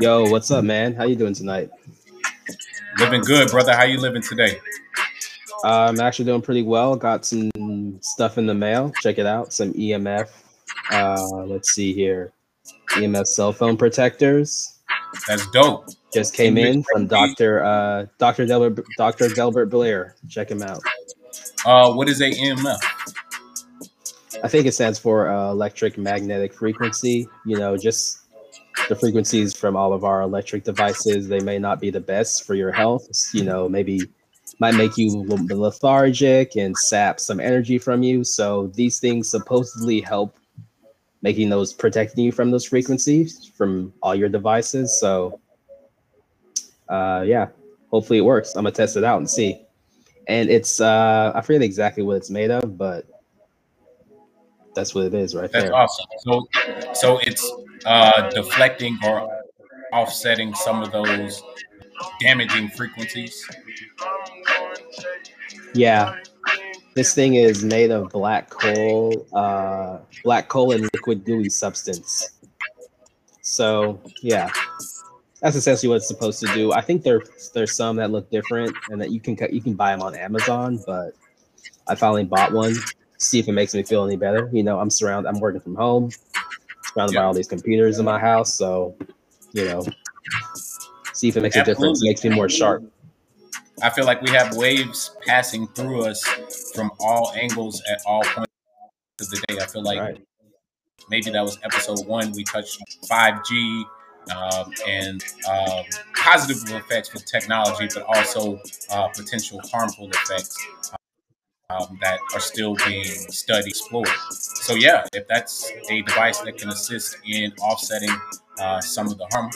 Yo, what's up, man? How you doing tonight? Living good, brother. How you living today? Uh, I'm actually doing pretty well. Got some stuff in the mail. Check it out. Some EMF. Uh, let's see here. EMF cell phone protectors. That's dope. Just came in from Doctor uh, Doctor Delbert Doctor Delbert Blair. Check him out. Uh, what is a EMF? I think it stands for uh, electric magnetic frequency. You know, just the frequencies from all of our electric devices. They may not be the best for your health. You know, maybe might make you lethargic and sap some energy from you. So these things supposedly help making those protecting you from those frequencies from all your devices. So uh, yeah, hopefully it works. I'm gonna test it out and see. And it's uh, I forget exactly what it's made of, but that's what it is right there. That's there. awesome. So, so it's uh, deflecting or offsetting some of those damaging frequencies. Yeah. This thing is made of black coal, uh, black coal and liquid gooey substance. So yeah, that's essentially what it's supposed to do. I think there there's some that look different and that you can you can buy them on Amazon, but I finally bought one. See if it makes me feel any better. You know, I'm surrounded. I'm working from home, surrounded by all these computers in my house. So, you know, see if it makes a difference. Absolutely. Makes me more sharp. I feel like we have waves passing through us from all angles at all points of the day. I feel like Right. maybe that was episode one. We touched 5G um, and um, positive effects with technology, but also uh, potential harmful effects um, that are still being studied, explored. So, yeah, if that's a device that can assist in offsetting uh, some of the harm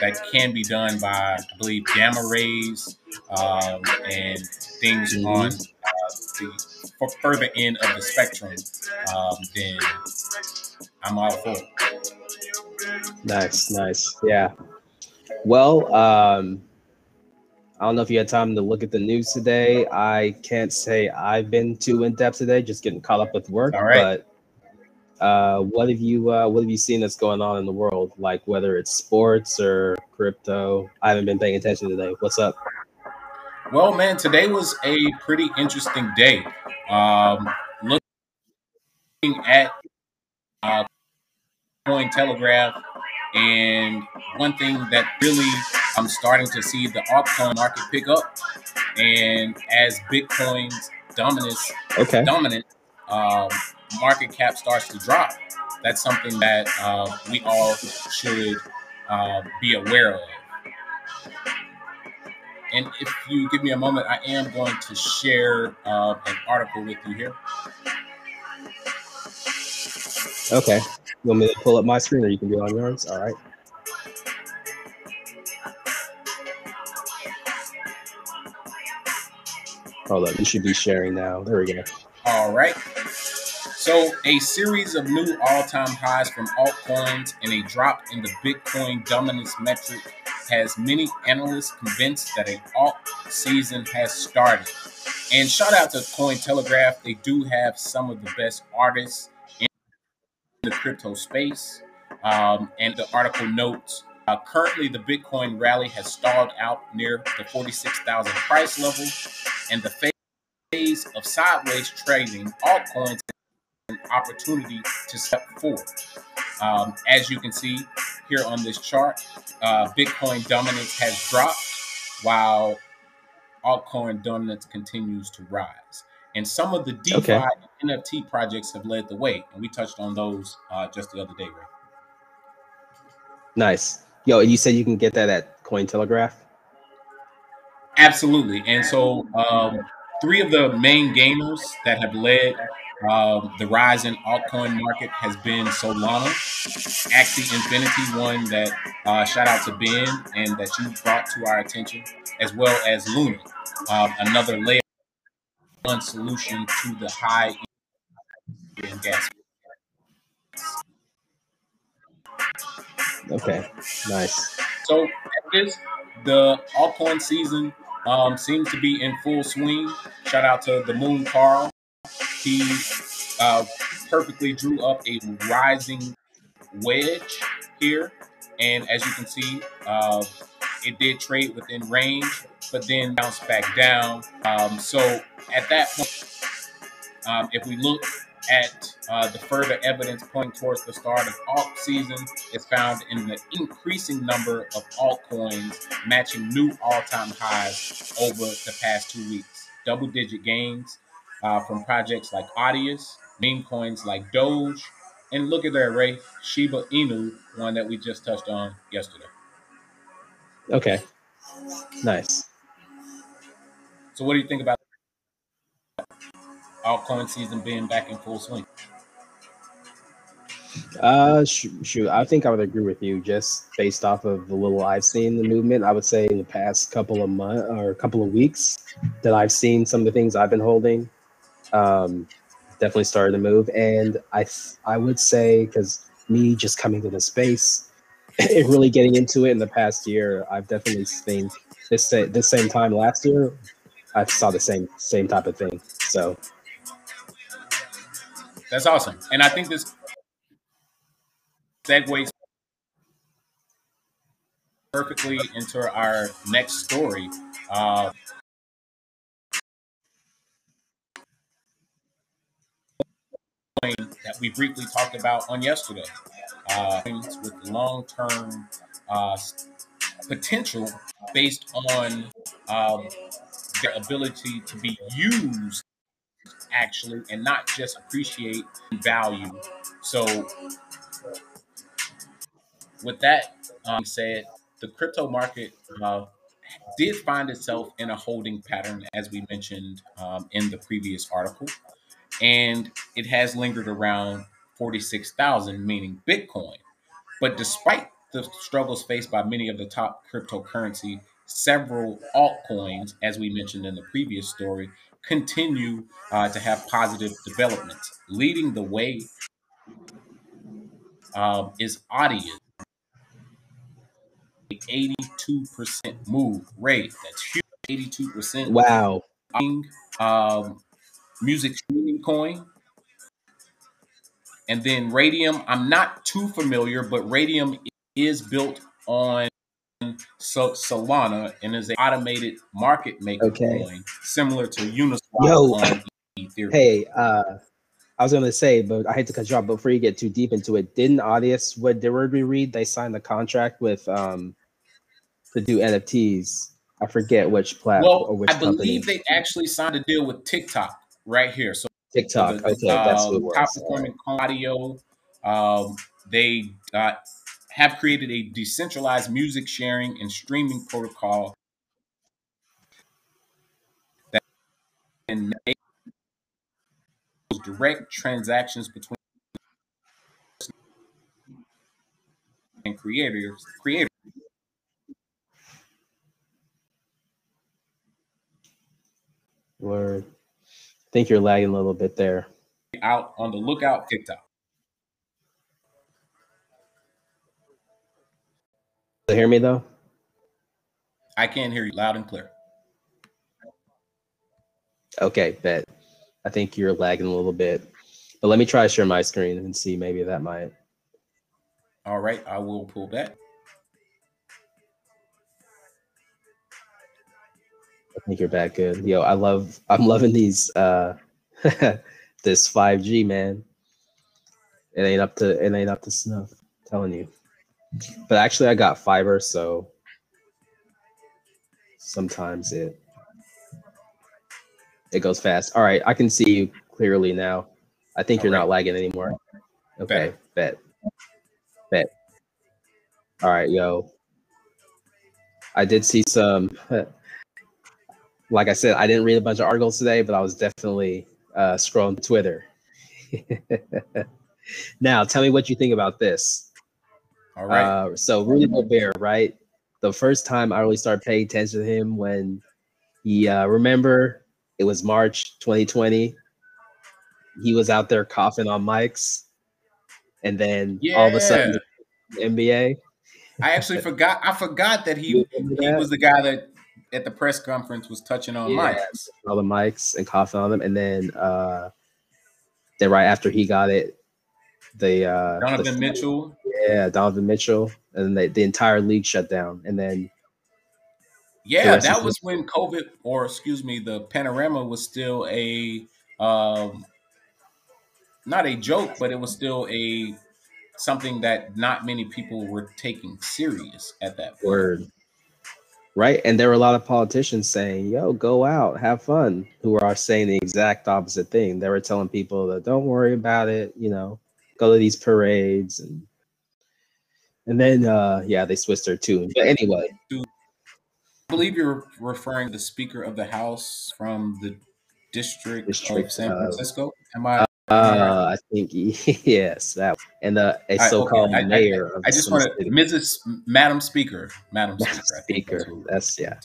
that can be done by, I believe, gamma rays um, and things Mhm. on uh, the f- further end of the spectrum, um, then I'm all for it. Nice, nice. Yeah. Well, um, I don't know if you had time to look at the news today. I can't say I've been too in depth today, just getting caught up with work. All right. But uh, what have you uh, what have you seen that's going on in the world? Like whether it's sports or crypto. I haven't been paying attention today. What's up? Well, man, today was a pretty interesting day. Um, looking at uh, Coin Telegraph, and one thing that really I'm starting to see the altcoin market pick up, and as Bitcoin's dominance Okay. dominant um, market cap starts to drop, that's something that uh, we all should uh, be aware of. And if you give me a moment, I am going to share uh, an article with you here. Okay. You want me to pull up my screen or you can do it on yours? All right. Hold up. You should be sharing now. There we go. All right. So, a series of new all time highs from altcoins and a drop in the Bitcoin dominance metric has many analysts convinced that an alt season has started. And shout out to Cointelegraph. They do have some of the best artists in the crypto space. Um, and the article notes uh, currently the Bitcoin rally has stalled out near the 46,000 price level, and the phase of sideways trading altcoins an opportunity to step forward. Um, as you can see here on this chart, uh, Bitcoin dominance has dropped while altcoin dominance continues to rise. And some of the DeFi Okay. and NFT projects have led the way, and we touched on those uh, just the other day, Ray. Nice. Yo, you said you can get that at Cointelegraph? Absolutely. And so, um, three of the main gamers that have led um, the rise in altcoin market has been Solana, Axie Infinity, one that uh, shout out to Ben and that you brought to our attention, as well as Luna, um, another layer one solution to the high in gas. Okay. Nice. So this, the altcoin season um, seems to be in full swing. Shout out to the Moon Carl. He uh, perfectly drew up a rising wedge here, and as you can see, uh, it did trade within range, but then bounced back down. Um, so at that point, um, if we look at uh, the further evidence pointing towards the start of alt season is found in the increasing number of altcoins matching new all-time highs over the past two weeks. Double-digit gains uh, from projects like Audius, meme coins like Doge, and look at their array, Shiba Inu, one that we just touched on yesterday. Okay, nice. So, what do you think about altcoin season being back in full swing? Uh, sh- shoot, I think I would agree with you. Just based off of the little I've seen the movement, I would say in the past couple of months or a couple of weeks that I've seen some of the things I've been holding, um, definitely started to move. And I, th- I would say because me just coming to the space and really getting into it in the past year, I've definitely seen this this same time last year, I saw the same same type of thing. So that's awesome. And I think this segues perfectly into our next story. Uh, that we briefly talked about on yesterday, uh, with long-term uh, potential based on um, their ability to be used actually and not just appreciate value. So, with that um, said, the crypto market uh, did find itself in a holding pattern, as we mentioned um, in the previous article, and it has lingered around 46,000, meaning Bitcoin. But despite the struggles faced by many of the top cryptocurrency, several altcoins, as we mentioned in the previous story, continue uh, to have positive development. Leading the way um, is Audius, 82% move rate. That's huge, 82%. Wow. Um, music streaming coin. And then Raydium, I'm not too familiar, but Raydium is built on so Solana and is an automated market maker okay. coin similar to Uniswap Yo, on Ethereum. Hey, uh, I was gonna say, but I hate to cut you off. Before you get too deep into it, didn't Audius what did we read? They signed the contract with um to do NFTs. I forget which platform well, or which I believe they actually signed a deal with TikTok right here. So TikTok, the, okay, uh, that's what it was. Top performing audio. Um, they got have created a decentralized music sharing and streaming protocol that can make direct transactions between and creators creators Word. I think you're lagging a little bit there. Out on the lookout, TikTok. To hear me though? I can't hear you loud and clear. Okay, bet. I think you're lagging a little bit. But let me try to share my screen and see maybe that might. All right, I will pull back. I think you're back good. Yo, I love I'm loving these uh this 5G, man. It ain't up to it ain't up to snuff. I'm telling you. But actually, I got fiber, so sometimes it it goes fast. All right, I can see you clearly now. I think All you're right. not lagging anymore. Okay, bet. bet. All right, yo. I did see some. Like I said, I didn't read a bunch of articles today, but I was definitely uh, scrolling Twitter. now, tell me what you think about this. All right. Uh, so Rudy Gobert, right? The first time I really started paying attention to him when he uh, remember it was March 2020. He was out there coughing on mics, and then yeah. all of a sudden, NBA. I actually forgot. I forgot that he he was the guy that at the press conference was touching on yeah, mics, all the mics and coughing on them, and then uh, then right after he got it, the uh, Donovan the, Mitchell. Yeah, Donovan Mitchell, and then they, the entire league shut down, and then yeah, that was when COVID, or excuse me, the panorama was still a um, not a joke, but it was still a something that not many people were taking serious at that point. Word. Right. And there were a lot of politicians saying, yo, go out, have fun, who are saying the exact opposite thing. They were telling people that don't worry about it, you know, go to these parades and and then uh yeah, they switched their tune. But anyway. I believe you're referring to the Speaker of the House from the District, District of San Francisco. Am I uh, I think yes, that and the a so-called okay. mayor. I, I, I just want to, Mrs. Madam Speaker, Madam Speaker. Speaker. That's, that's yeah,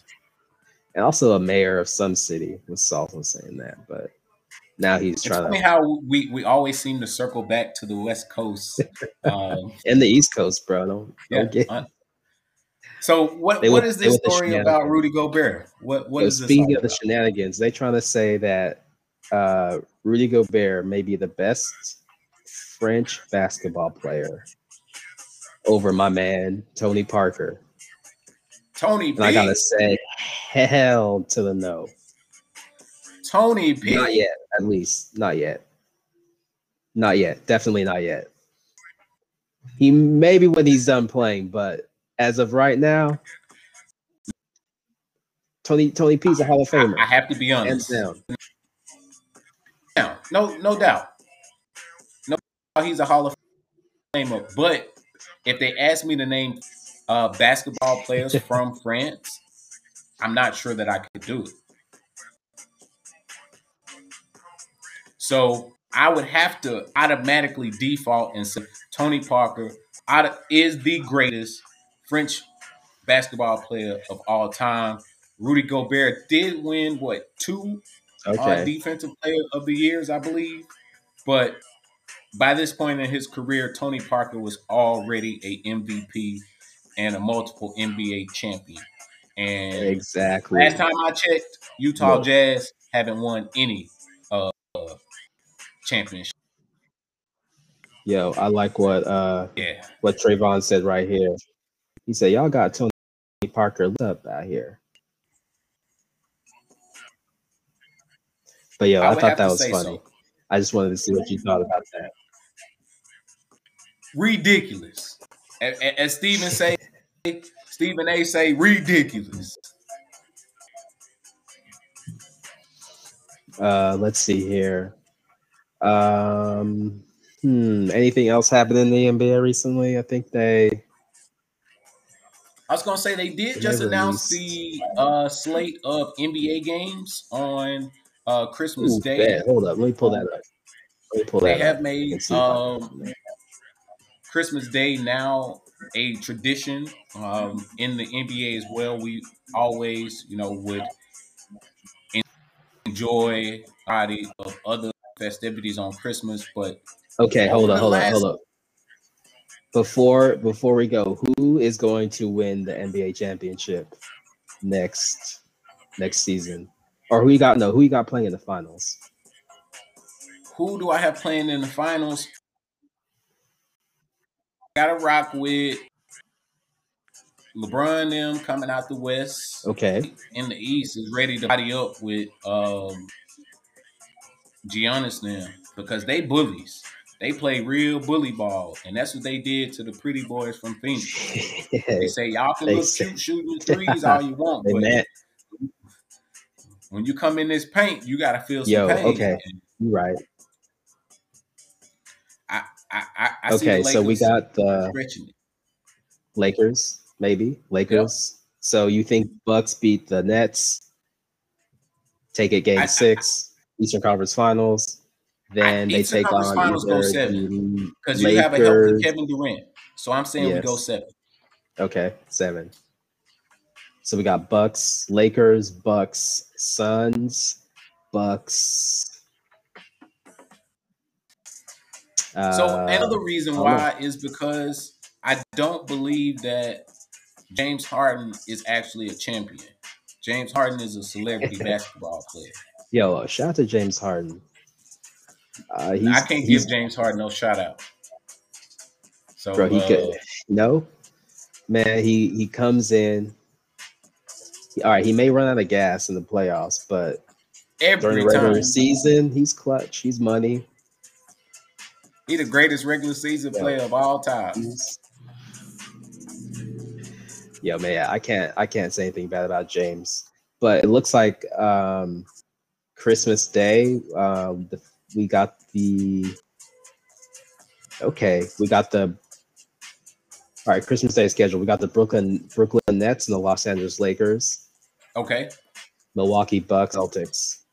and also a mayor of some city was also saying that, but now he's it's trying. Funny to, how we we always seem to circle back to the West Coast um, and the East Coast, bro. Don't, yeah, don't get. so what what is this story about Rudy Gobert? What what so is speaking of the shenanigans? They trying to say that uh, Rudy Gobert may be the best French basketball player over my man Tony Parker. Tony I gotta say, hell to the no. Tony P. Not yet, at least. Not yet. Not yet. Definitely not yet. He maybe when he's done playing, but as of right now, Tony Tony P's a Hall of Famer. I, I have to be honest. Hands down no, no doubt. No, he's a Hall of Famer. But if they ask me to name uh, basketball players from France, I'm not sure that I could do it. So I would have to automatically default and say Tony Parker is the greatest French basketball player of all time. Rudy Gobert did win what two okay. uh, defensive player of the years, I believe. But by this point in his career, Tony Parker was already a MVP and a multiple NBA champion. And exactly. Last time I checked, Utah no. Jazz haven't won any championship. Yo, I like what uh yeah what Trayvon said right here. He said, "Y'all got Tony Parker up out here." But yo, I, I thought that was funny. So. I just wanted to see what you thought about that. Ridiculous. As, as Stephen say, Stephen A. say ridiculous. Uh, let's see here. Um, hmm, anything else happened in the NBA recently? I think they. I was gonna say they did just announce the uh, slate of NBA games on uh, Christmas Ooh, Day. Hold up, let me pull that up. Let me pull they that have up. made um, Christmas Day now a tradition um, in the NBA as well. We always, you know, would enjoy body of other festivities on Christmas, but okay, hold on, hold on, hold on. Before before we go, who is going to win the NBA championship next next season? Or who you got? No, who you got playing in the finals? Who do I have playing in the finals? Gotta rock with LeBron them coming out the West. Okay. In the East is ready to body up with um Giannis them because they bullies. They play real bully ball, and that's what they did to the pretty boys from Phoenix. yeah. They say y'all can look say, cute shooting threes all you want, but man, when you come in this paint, you got to feel some Yo, pain. Okay, you right. I, I, I okay, so we got the Lakers, maybe Lakers. Yep. So you think Bucks beat the Nets? Take it game six, Eastern Conference Finals. Then they Eastern take Conference on Finals go seven because you have a healthy Kevin Durant. So I'm saying yes. we go seven. Okay, seven. So we got Bucks, Lakers, Bucks, Suns, Bucks. Uh, so another reason why is because I don't believe that James Harden is actually a champion. James Harden is a celebrity basketball player. Yo, shout out to James Harden. Uh, I can't give James Harden no shout out. So Bro, he uh, could no man. He he comes in. All right, he may run out of gas in the playoffs, but during every the regular time season, he's clutch. He's money. he the greatest regular season Yeah. player of all time. He's- Yo, man, I can't I can't say anything bad about James, but it looks like um, Christmas Day. Um, the, we got the okay, we got the all right Christmas Day schedule. We got the Brooklyn Brooklyn Nets and the Los Angeles Lakers, Okay. Milwaukee Bucks, Celtics.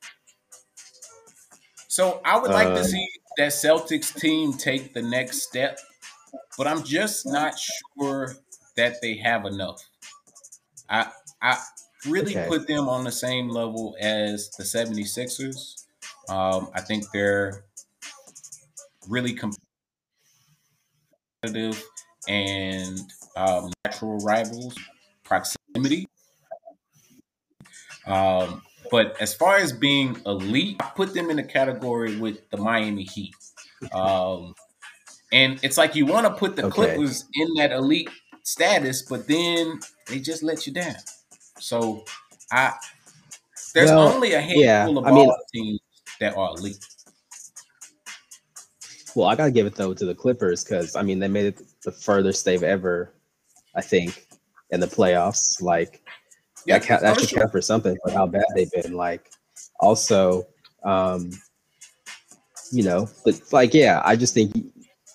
So I would like to Um, see that Celtics team take the next step, but I'm just not sure that they have enough. I I really Okay. put them on the same level as the 76ers. Um, I think they're really competitive and um, natural rivals, proximity. Um, but as far as being elite, I put them in a category with the Miami Heat. Um, and it's like you want to put the Okay. Clippers in that elite status, but then they just let you down. So I there's Well, only a handful yeah, of I mean- teams that are elite. Well, I gotta give it though to the Clippers because I mean they made it the furthest they've ever, I think, in the playoffs. Like that, ca- that should sure. count for something for how bad they've been. Like also, um, you know, but like yeah, I just think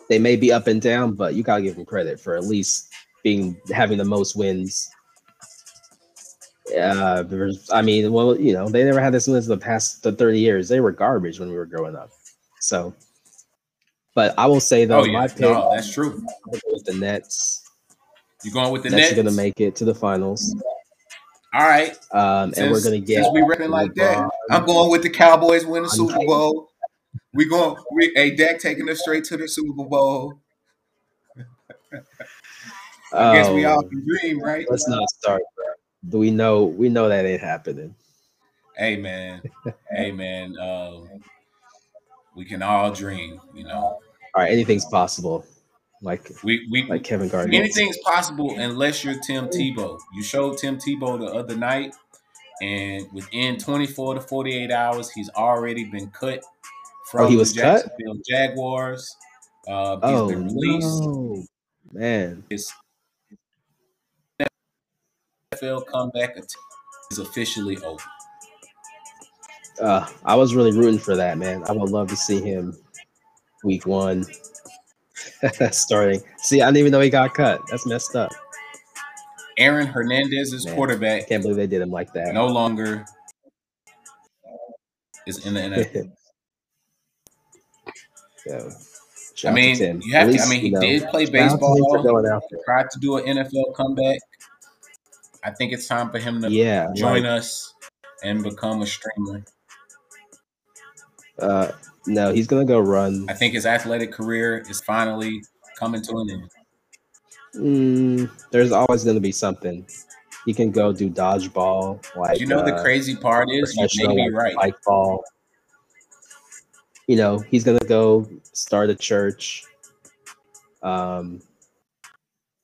they may be up and down, but you gotta give them credit for at least being having the most wins. Uh, there's, I mean, well, you know, they never had this wins the past the 30 years. They were garbage when we were growing up. So, but I will say though, Oh yeah, my pick no, that's true. with the Nets. You're going with the Nets Nets. gonna make it to the finals. All right. Um, and we're gonna get since we like that. I'm going with the Cowboys win the Super Bowl. We going we hey Dak taking us straight to the Super Bowl. I guess we Oh, all can dream, right? Let's not start. Bro. Do we know we know that ain't happening. Hey man, hey man, um, we can all dream, you know. All right, anything's possible. Like We we like Kevin Garnett. anything's possible unless you're Tim Tebow. You showed Tim Tebow the other night, and within 24 to 48 hours, he's already been cut from Oh, he was the cut? Jacksonville Jaguars. Uh, he's Oh been released. no, man. His NFL comeback is officially over. Uh, I was really rooting for that, man. I would love to see him week one starting. See, I didn't even know he got cut. That's messed up. Aaron Hernandez's Man. quarterback Can't believe they did him like that. no longer is in the NFL. So, I mean, you have At to. I mean, he you know, did play shout out to him for baseball. going out there. Tried to do an NFL comeback. I think it's time for him to Yeah, join like, us and become a streamer. uh, no, he's gonna go run. I think his athletic career is finally coming to an end. Mm, there's always gonna be something. He can go do dodgeball, like you know, the uh, crazy part is you may be like right. spike ball. You know, he's gonna go start a church. Um,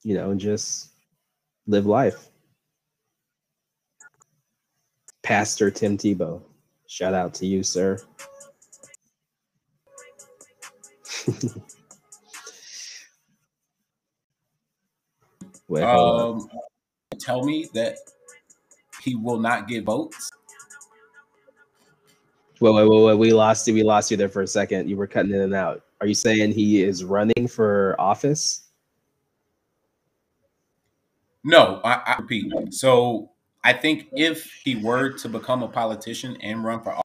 you know, and just live life. Pastor Tim Tebow, shout out to you, sir. Wait. Um, tell me that he will not get votes. Wait, wait, wait, wait. We lost you. We lost you there for a second. You were cutting in and out. Are you saying he is running for office? No, I, I repeat. So I think if he were to become a politician and run for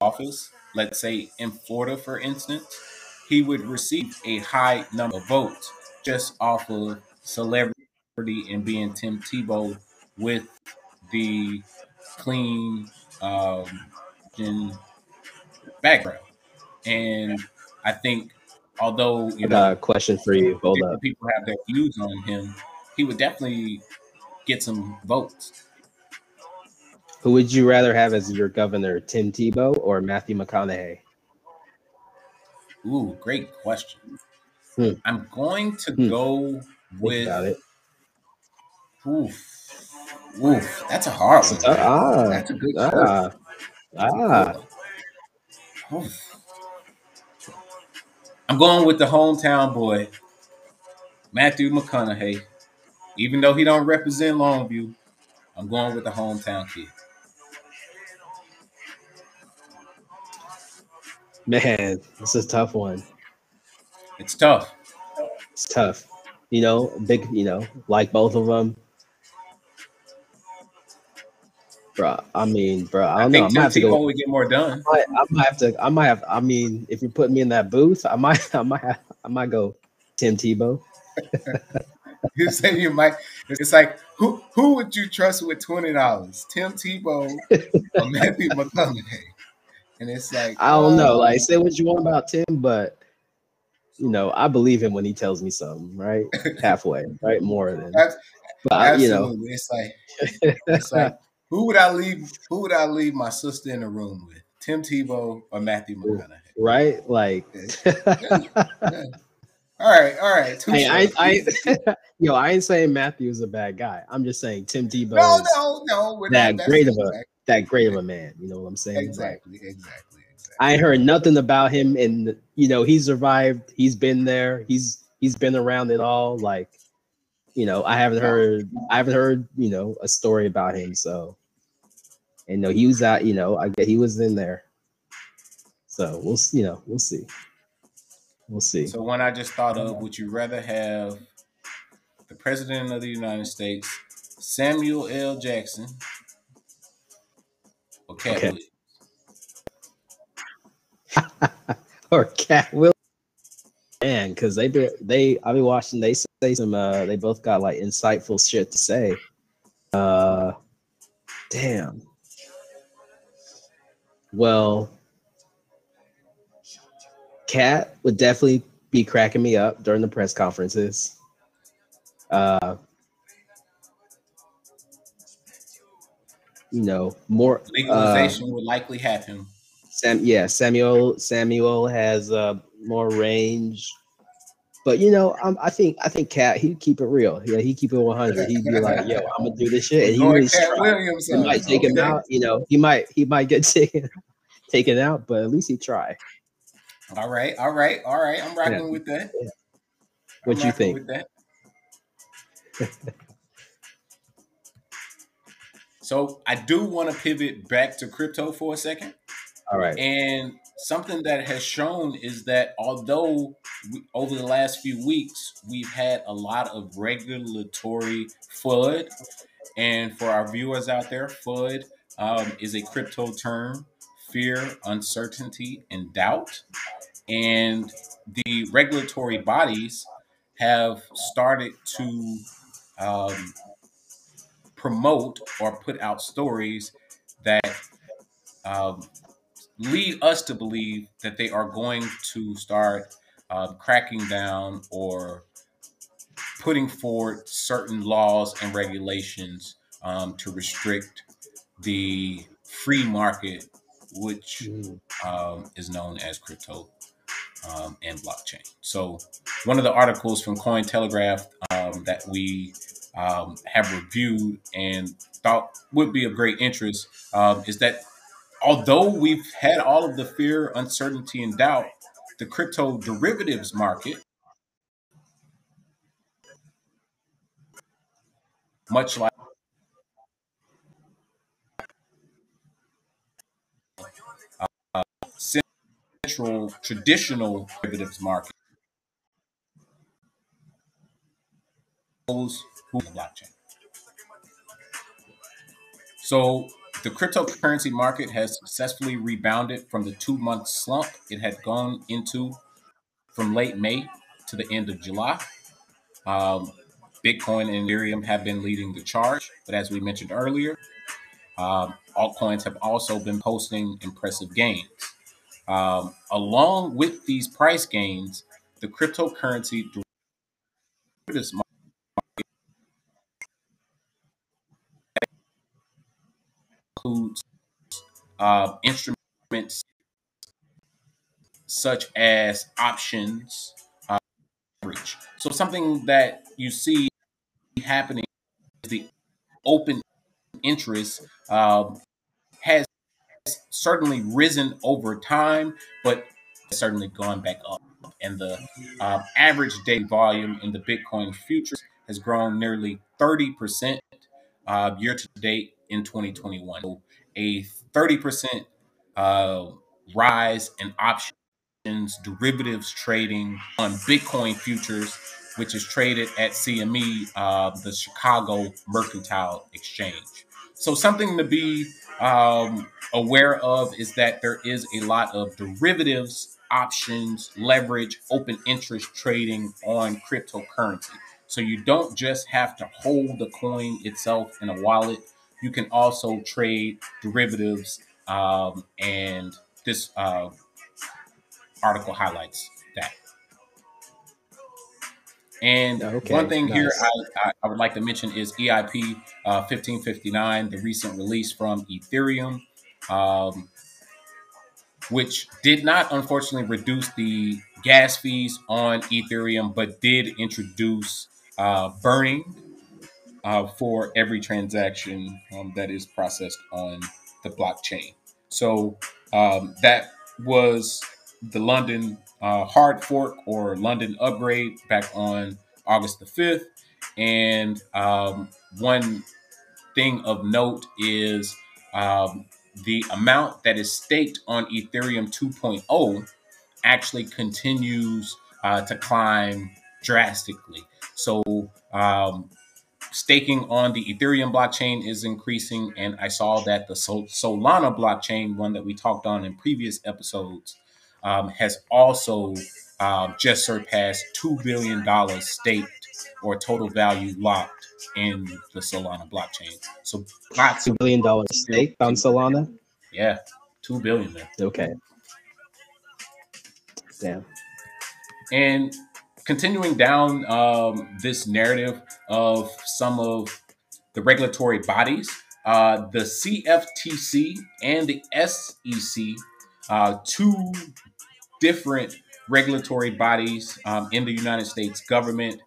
office, let's say in Florida, for instance, he would receive a high number of votes just off of celebrity and being Tim Tebow with the clean um, background. And I think, although you know, question for you. Hold up. people have their views on him, he would definitely get some votes. Who would you rather have as your governor, Tim Tebow or Matthew McConaughey? Ooh, great question. Hmm. I'm going to hmm. go with. it. Oof, oof, that's a hard one. Ah, that's a good. Ah, ah. I'm going with the hometown boy, Matthew McConaughey. Even though he don't represent Longview, I'm going with the hometown kid. Man, this is a tough one. It's tough. It's tough. You know, big. You know, like both of them. Bro, I mean, bro, I don't I know. I might have to go. We get more done. I might, I might have to. I might have. I mean, if you put me in that booth, I might. I might. Have, I might go Tim Tebow. you say you might. It's like who who would you trust with twenty dollars? Tim Tebow or Matthew McConaughey? And it's like I don't know. Like um, say what you want about Tim, but you know I believe him when he tells me something. Right, halfway, right, more than. But I, you know, it's like it's like who would I leave? Who would I leave my sister in the room with? Tim Tebow or Matthew McConaughey? Right, like. All right, all right. Hey, I, I, yo, I ain't saying Matthew is a bad guy. I'm just saying Tim Tebow. No, no, no. We're that not, great of a exactly. That great of a man. You know what I'm saying? Exactly, like, exactly, exactly. I heard nothing about him, and you know he survived. He's been there. He's he's been around it all. Like, you know, I haven't heard I haven't heard you know a story about him. So, and no, he was out. You know, I get he was in there. So we'll you know we'll see. We'll see. So one I just thought of, would you rather have the President of the United States, Samuel L. Jackson, or Katt okay. Williams? or Katt Williams? Man, because they be they I be watching. They say some. uh They both got like insightful shit to say. Uh, damn. Well, Katt would definitely be cracking me up during the press conferences. Uh, you know, more legalization uh, would likely happen. Sam, yeah, Samuel Samuel has uh, more range, but you know, um, I think I think Katt he'd keep it real. Yeah, he'd keep it one hundred. He'd be like, "Yo, I'm gonna do this shit," and he really Williams, he might take okay. him out. You know, he might he might get taken taken out, but at least he try. All right, all right, all right. I'm rocking yeah. with that. Yeah. What you think? So I do want to pivot back to crypto for a second. All right. And something that has shown is that although we, over the last few weeks we've had a lot of regulatory FUD, and for our viewers out there, FUD um, is a crypto term fear, uncertainty, and doubt. And the regulatory bodies have started to um, promote or put out stories that um, lead us to believe that they are going to start uh, cracking down or putting forward certain laws and regulations um, to restrict the free market which mm. um, is known as crypto um, and blockchain. So, one of the articles from Cointelegraph um, that we um, have reviewed and thought would be of great interest um, is that although we've had all of the fear, uncertainty, and doubt, the crypto derivatives market, much like central traditional derivatives market. Those blockchain. So the cryptocurrency market has successfully rebounded from the two month slump it had gone into from late May to the end of July. Um, Bitcoin and Ethereum have been leading the charge, but as we mentioned earlier, um, altcoins have also been posting impressive gains. Um, along with these price gains, the cryptocurrency derivatives market includes uh, instruments such as options, uh, So something that you see happening is the open interest um, has certainly risen over time, but certainly gone back up. And the uh, average daily volume in the Bitcoin futures has grown nearly 30% uh, year to date in 2021. So a 30% uh, rise in options derivatives trading on Bitcoin futures, which is traded at CME, uh, the Chicago Mercantile Exchange. So, something to be um, aware of is that there is a lot of derivatives, options, leverage, open interest trading on cryptocurrency. So, you don't just have to hold the coin itself in a wallet, you can also trade derivatives um, and this uh, article highlights that. And okay, one thing nice. here I, I, would like to mention is EIP uh, 1559, the recent release from Ethereum, um, which did not unfortunately reduce the gas fees on Ethereum, but did introduce uh, burning uh, for every transaction um, that is processed on the blockchain. So um, that was the London uh, hard fork or London upgrade back on August the 5th. And um, one thing of note is um, the amount that is staked on Ethereum 2.0 actually continues uh, to climb drastically. So um, staking on the Ethereum blockchain is increasing, and I saw that the Sol- Solana blockchain, one that we talked on in previous episodes, um, has also uh, just surpassed two billion dollars staked or total value locked in the Solana blockchain. So lots two billion dollars staked on Solana. Yeah, two billion. Man. Okay. Damn. And continuing down um, this narrative of some of the regulatory bodies, uh, the CFTC and the SEC, uh, two different regulatory bodies um, in the United States government,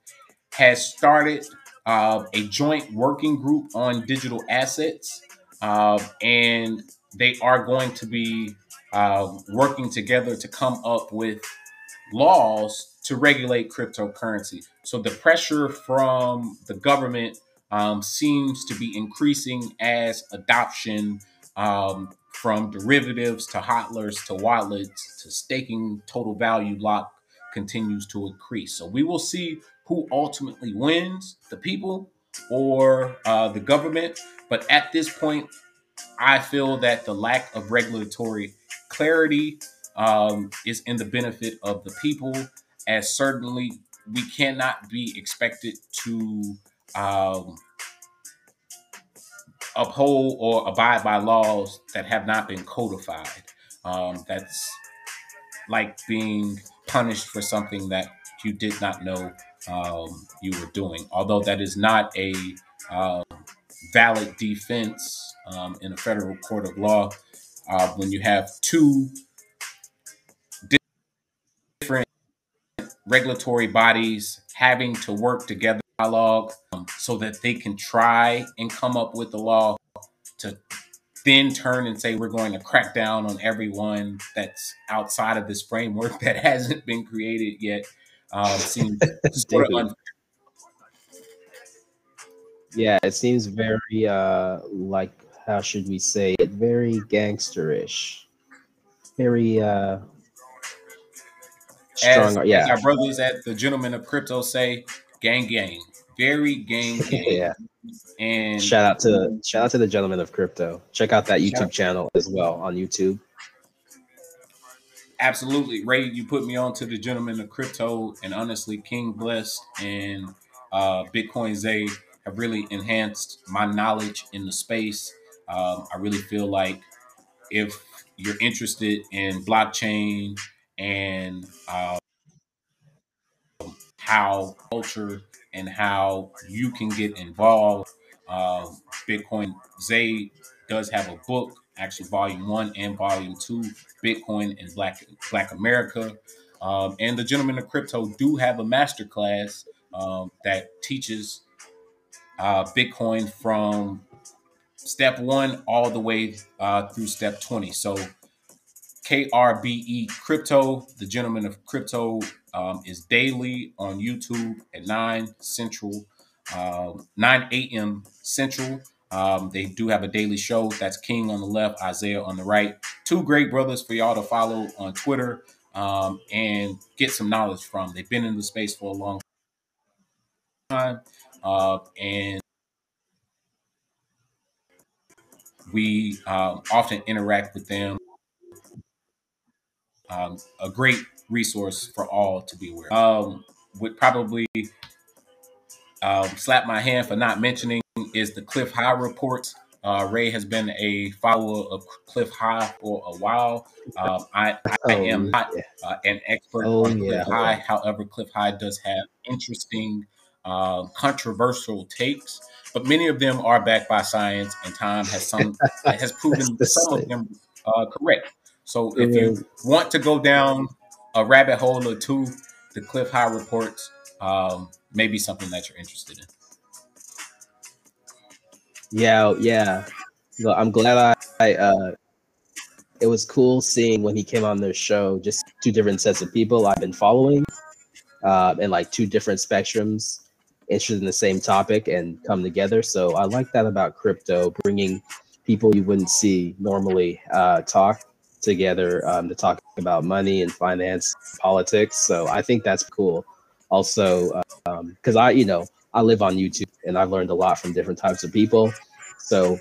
has started uh, a joint working group on digital assets, uh, and they are going to be uh, working together to come up with laws to regulate cryptocurrency. So the pressure from the government um, seems to be increasing as adoption um, from derivatives to hodlers to wallets to staking total value lock continues to increase. So we will see who ultimately wins the people or uh, the government. But at this point, I feel that the lack of regulatory clarity um, is in the benefit of the people as certainly we cannot be expected to um, uphold or abide by laws that have not been codified. Um, that's like being punished for something that you did not know um, you were doing. Although that is not a uh, valid defense um, in a federal court of law, uh, when you have two regulatory bodies having to work together dialogue um, so that they can try and come up with the law to then turn and say we're going to crack down on everyone that's outside of this framework that hasn't been created yet um, seems sort of unfair. Yeah, it seems very uh like how should we say it? Very gangsterish. Very uh Strong, as, yeah. As our brothers at the Gentlemen of Crypto say, gang gang. Very gang gang. yeah. And shout out to shout out to the Gentlemen of Crypto. Check out that YouTube channel as well on YouTube. Absolutely. Ray, you put me on to the Gentlemen of Crypto and honestly King Blessed and uh, Bitcoin Zay have really enhanced my knowledge in the space. Um, I really feel like if you're interested in blockchain, and uh, how culture and how you can get involved. Uh, Bitcoin Zay does have a book, actually volume one and volume two, Bitcoin and Black Black America. Um, and the Gentlemen of Crypto do have a masterclass um, that teaches uh, Bitcoin from step one all the way uh, through step 20. So KRBE Crypto, the gentleman of Crypto, um, is daily on YouTube at 9 Central, uh, 9 a.m. Central. Um, they do have a daily show. That's King on the left, Isaiah on the right. Two great brothers for y'all to follow on Twitter um, and get some knowledge from. They've been in the space for a long time. Uh, and we um, often interact with them. Um, a great resource for all to be aware. Um, would probably um, slap my hand for not mentioning is the Cliff High report. Uh, Ray has been a follower of Cliff High for a while. Um, I, I oh, am not uh, an expert oh, on Cliff yeah. High. However, Cliff High does have interesting, uh, controversial takes, but many of them are backed by science, and time has some has proven some of them uh, correct. So if you want to go down a rabbit hole or two, the Cliff High reports um, may be something that you're interested in. Yeah, yeah. Well, I'm glad I, I uh, it was cool seeing when he came on their show, just two different sets of people I've been following, uh, and like two different spectrums interested in the same topic and come together. So I like that about crypto, bringing people you wouldn't see normally uh, talk together um, to talk about money and finance, politics. So I think that's cool. Also, because um, I, you know, I live on YouTube and I've learned a lot from different types of people. So,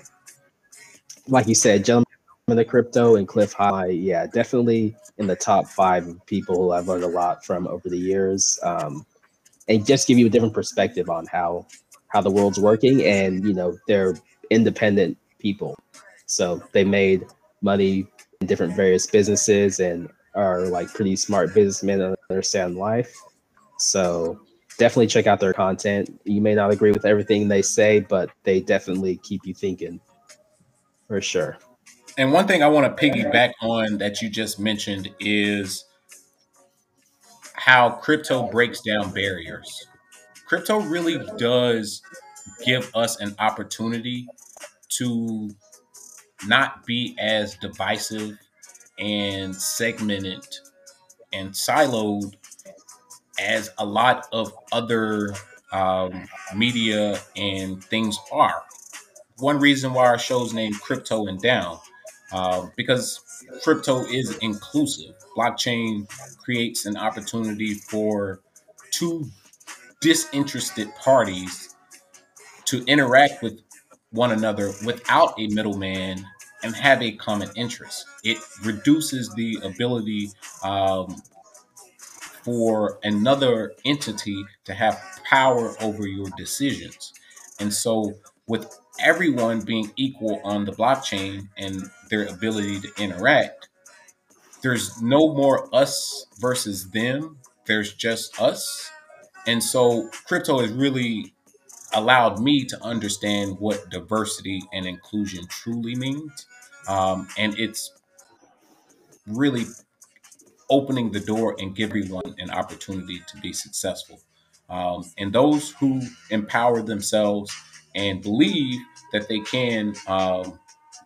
like you said, gentlemen of the crypto and Cliff High, yeah, definitely in the top five people who I've learned a lot from over the years, um, and just give you a different perspective on how how the world's working. And you know, they're independent people, so they made money different various businesses and are like pretty smart businessmen and understand life. So definitely check out their content. You may not agree with everything they say, but they definitely keep you thinking for sure. And one thing I want to piggyback on that you just mentioned is how crypto breaks down barriers. Crypto really does give us an opportunity to not be as divisive and segmented and siloed as a lot of other um, media and things are. One reason why our show's named Crypto and Down, uh, because crypto is inclusive. Blockchain creates an opportunity for two disinterested parties to interact with one another without a middleman and have a common interest. It reduces the ability um, for another entity to have power over your decisions. And so, with everyone being equal on the blockchain and their ability to interact, there's no more us versus them. There's just us. And so, crypto is really allowed me to understand what diversity and inclusion truly means. Um, and it's really opening the door and give everyone an opportunity to be successful. Um, and those who empower themselves and believe that they can um,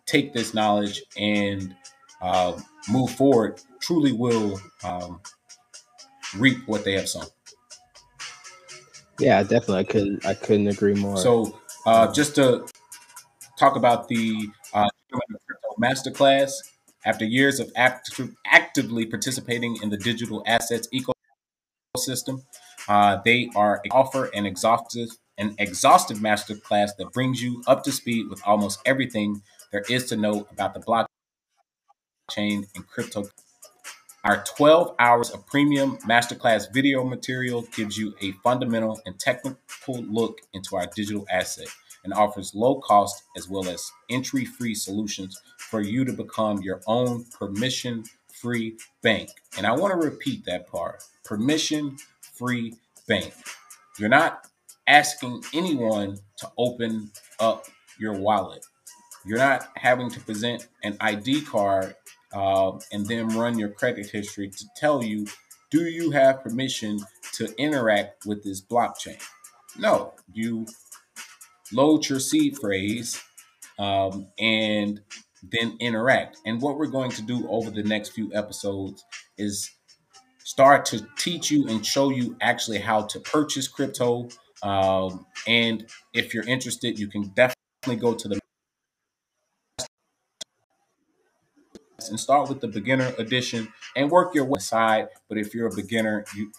take this knowledge and uh, move forward truly will um, reap what they have sown. Yeah, definitely. I couldn't. I couldn't agree more. So, uh, just to talk about the uh, masterclass, after years of act- actively participating in the digital assets ecosystem, uh, they are offer an exhaustive an exhaustive masterclass that brings you up to speed with almost everything there is to know about the blockchain and crypto. Our 12 hours of premium masterclass video material gives you a fundamental and technical look into our digital asset and offers low cost as well as entry free solutions for you to become your own permission free bank. And I want to repeat that part permission free bank. You're not asking anyone to open up your wallet. You're not having to present an ID card uh, and then run your credit history to tell you do you have permission to interact with this blockchain? No, you load your seed phrase um, and then interact. And what we're going to do over the next few episodes is start to teach you and show you actually how to purchase crypto. Um, and if you're interested, you can definitely go to the and start with the beginner edition and work your way side. But if you're a beginner, you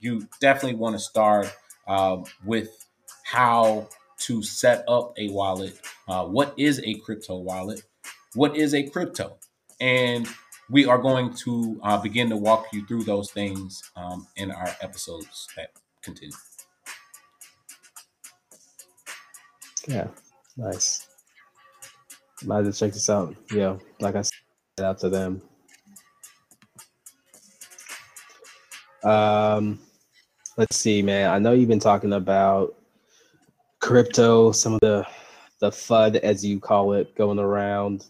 you definitely want to start uh, with how to set up a wallet. Uh, what is a crypto wallet? What is a crypto? And we are going to uh, begin to walk you through those things um, in our episodes that continue. Yeah, nice. Might have to check this out. Yeah, like I said, out to them. Um, let's see, man. I know you've been talking about crypto, some of the the FUD as you call it, going around.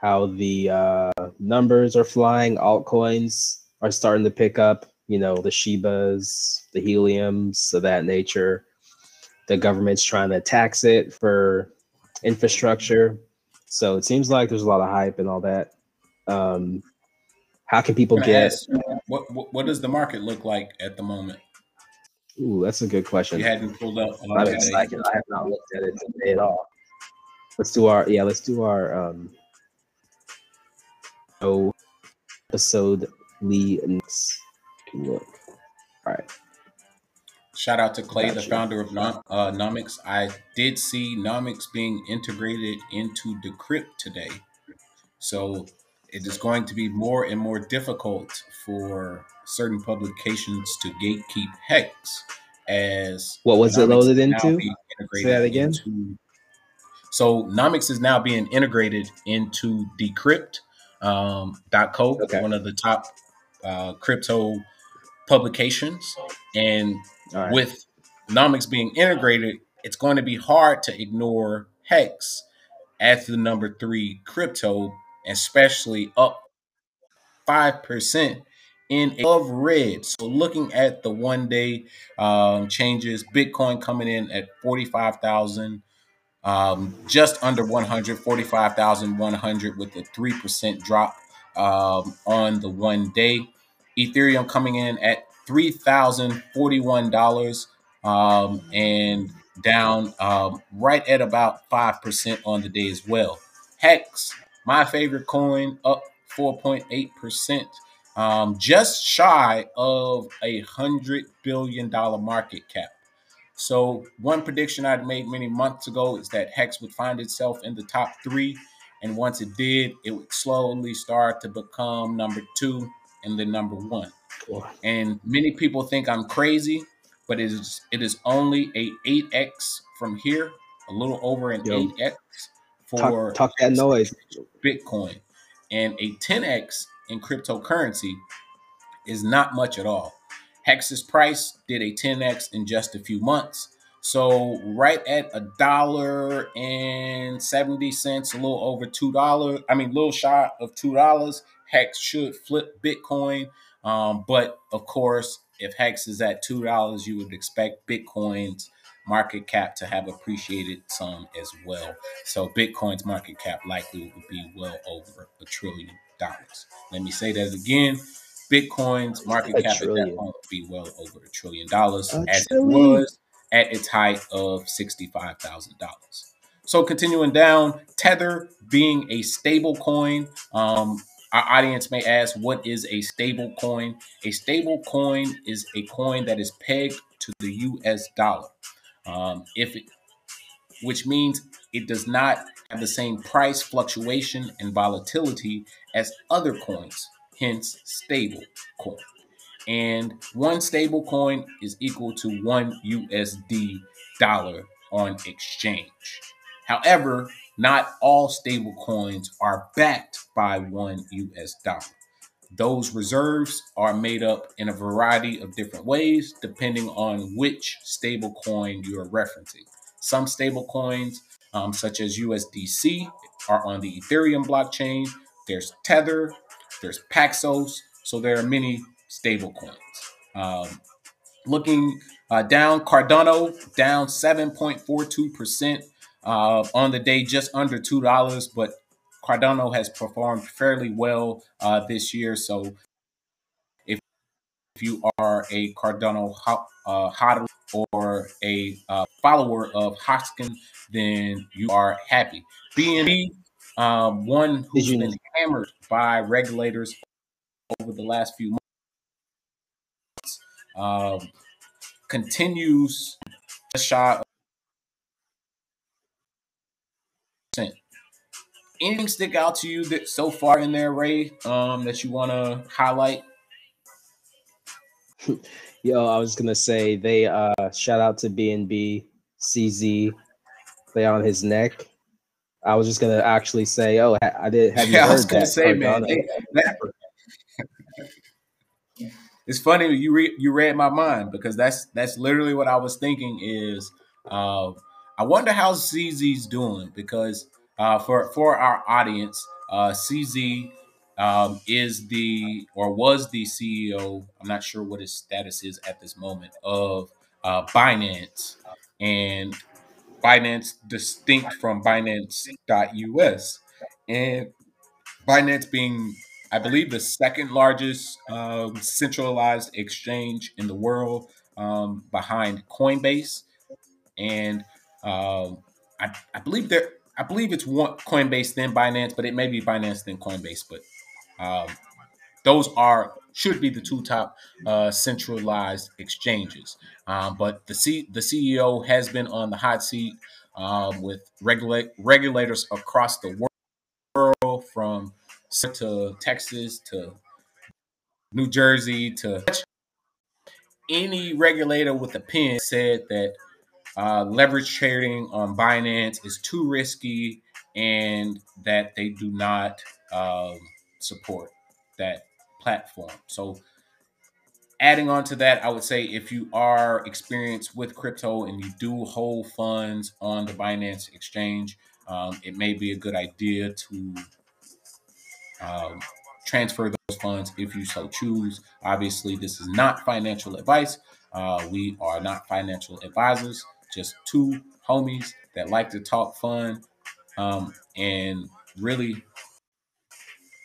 How the uh, numbers are flying, altcoins are starting to pick up. You know, the Shibas, the Heliums, of that nature. The government's trying to tax it for infrastructure. So it seems like there's a lot of hype and all that. Um, how can people get? Ask, what, what what does the market look like at the moment? Ooh, that's a good question. You hadn't pulled up. I'm excited. I have not looked at it today at all. Let's do our yeah. Let's do our um. Oh, episode Lee next. Look. All right. Shout out to Clay, the founder of Nom- uh, Nomics. I did see Nomics being integrated into Decrypt today. So it is going to be more and more difficult for certain publications to gatekeep hex as what was it loaded into say that again into, so nomics is now being integrated into decrypt um, .co okay. one of the top uh, crypto publications and right. with nomics being integrated it's going to be hard to ignore hex as the number three crypto especially up 5% in of red. So looking at the one day um, changes, Bitcoin coming in at 45,000, um, just under 100, 45,100 with a 3% drop um, on the one day. Ethereum coming in at $3,041 um, and down um, right at about 5% on the day as well. Hex, my favorite coin, up 4.8% um, just shy of a hundred billion dollar market cap. So one prediction I'd made many months ago is that Hex would find itself in the top three, and once it did, it would slowly start to become number two and then number one. And many people think I'm crazy, but it is it is only a 8x from here, a little over an Yo, 8x for talk, talk that noise. Bitcoin, and a 10x in cryptocurrency is not much at all. Hex's price did a 10x in just a few months. So right at a dollar and 70 cents, a little over two dollars. I mean, little shy of two dollars. Hex should flip Bitcoin. Um, but of course, if Hex is at two dollars, you would expect Bitcoin's market cap to have appreciated some as well. So Bitcoin's market cap likely would be well over a trillion dollars. Let me say that again. Bitcoin's market a cap trillion. at that point would be well over a trillion dollars, a as trillion. it was at its height of sixty-five thousand dollars. So continuing down, Tether being a stable coin. Um, our audience may ask, what is a stable coin? A stable coin is a coin that is pegged to the US dollar. Um, if it, which means it does not have the same price fluctuation and volatility as other coins, hence stable coin. And one stable coin is equal to one USD dollar on exchange. However, not all stable coins are backed by one US dollar. Those reserves are made up in a variety of different ways depending on which stable coin you are referencing. Some stable coins, um, such as USDC, are on the Ethereum blockchain. There's Tether, there's Paxos. So there are many stable coins. Um, looking uh, down, Cardano down 7.42% uh, on the day, just under $2, but Cardano has performed fairly well uh, this year. So if, if you are a Cardano uh, hodler or a uh, follower of Hoskin, then you are happy. BNB, um, one who's been hammered by regulators over the last few months, um, continues a shot. Anything stick out to you that so far in there, Ray, um, that you want to highlight? Yo, I was gonna say they uh shout out to BNB CZ, play on his neck. I was just gonna actually say, oh, I did. Have you yeah, heard I was gonna that say, man, it's funny you read you read my mind because that's that's literally what I was thinking. Is uh, I wonder how CZ's doing because uh, for for our audience, uh, CZ um, is the or was the CEO. I'm not sure what his status is at this moment of uh, Binance and Binance distinct from Binance.us and Binance being, I believe, the second largest um, centralized exchange in the world um, behind Coinbase, and um, I, I believe there. I believe it's one Coinbase then Binance, but it may be Binance then Coinbase. But um, those are should be the two top uh, centralized exchanges. Um, but the C, the CEO has been on the hot seat um, with regulate regulators across the world, from to Texas to New Jersey to any regulator with a pen said that uh, leverage trading on Binance is too risky and that they do not um, support that platform. So, adding on to that, I would say if you are experienced with crypto and you do hold funds on the Binance exchange, um, it may be a good idea to um, transfer those funds if you so choose. Obviously, this is not financial advice. Uh, we are not financial advisors, just two homies that like to talk fun um, and really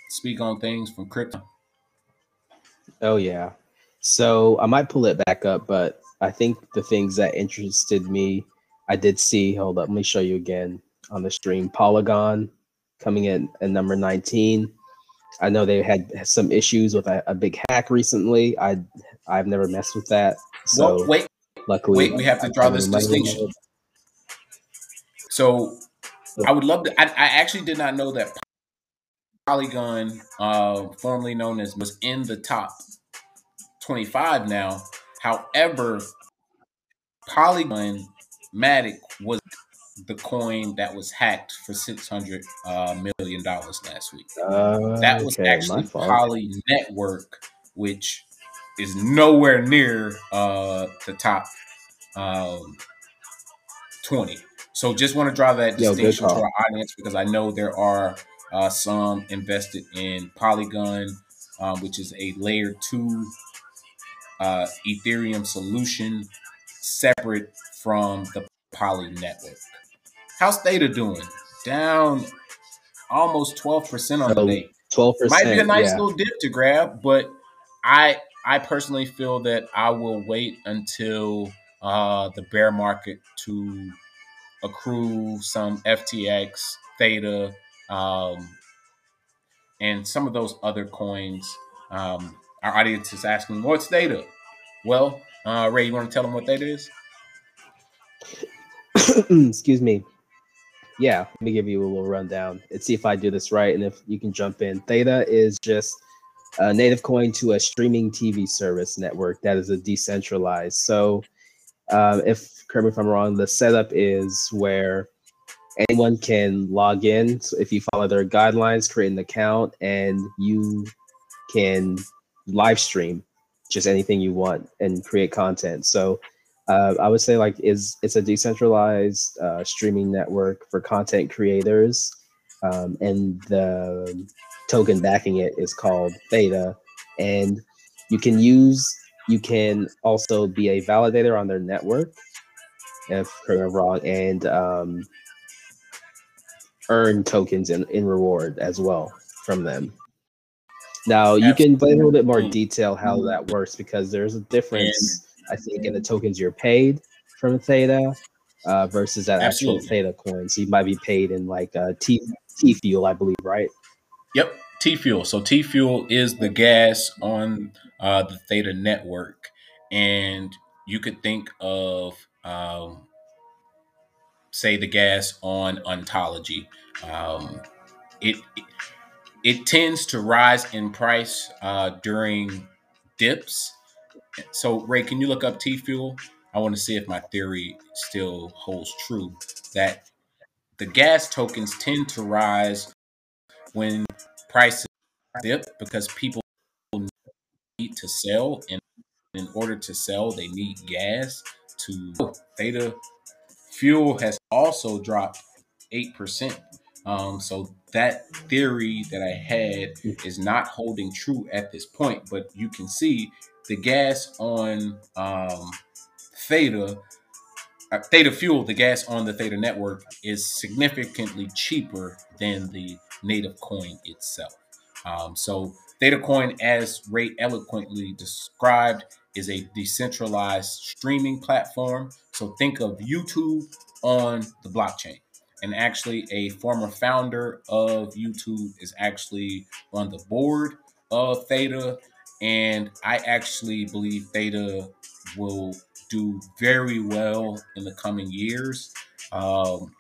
speak on things from crypto? Oh yeah. So I might pull it back up, but I think the things that interested me, I did see. Hold up, let me show you again on the stream. Polygon coming in at number 19. I know they had some issues with a, a big hack recently. I I've never messed with that. So well, wait, luckily, wait, we have to draw this distinction. So I would love to. I, I actually did not know that Polygon, uh, formerly known as, was in the top 25 now. However, Polygon Matic was the coin that was hacked for six hundred uh, million dollars last week. Uh, that was okay, actually Poly Network, which is nowhere near uh, the top um, twenty. So just want to draw that distinction Yo, to our audience because I know there are uh, some invested in Polygon, um, which is a layer two uh, Ethereum solution separate from the Poly network. How's Theta doing? Down almost 12% on the day. 12%. Might be a nice yeah. little dip to grab, but I I personally feel that I will wait until uh, the bear market to accrue some FTX, Theta, um, and some of those other coins. Um, our audience is asking, what's Theta? Well, uh, Ray, you want to tell them what Theta is? Excuse me. Yeah, let me give you a little rundown and see if I do this right and if you can jump in. Theta is just a native coin to a streaming TV service network that is a decentralized. So, uh, if correct me if I'm wrong, the setup is where anyone can log in. So if you follow their guidelines, create an account, and you can live stream just anything you want and create content. So uh, I would say like is it's a decentralized uh, streaming network for content creators, um, and the token backing it is called Theta, and you can use you can also be a validator on their network if I'm wrong and um, earn tokens in, in reward as well from them. Now you can play a little bit more detail how that works because there's a difference i think in the tokens you're paid from theta uh, versus that Absolutely. actual theta coin. So you might be paid in like uh, t t fuel i believe right? Yep T Fuel. So T Fuel is the gas on uh, the Theta network, and you could think of, um, say, the gas on Ontology. Um, it, it, it tends to rise in price uh, during dips. So Ray, can you look up T Fuel? I want to see if my theory still holds true that the gas tokens tend to rise when prices dip because people need to sell and in order to sell they need gas to theta fuel has also dropped 8% um, so that theory that i had is not holding true at this point but you can see the gas on um, theta uh, theta fuel the gas on the theta network is significantly cheaper than the native coin itself um, so ThetaCoin, as Ray eloquently described, is a decentralized streaming platform. So think of YouTube on the blockchain. And actually, a former founder of YouTube is actually on the board of Theta. And I actually believe Theta will do very well in the coming years, um,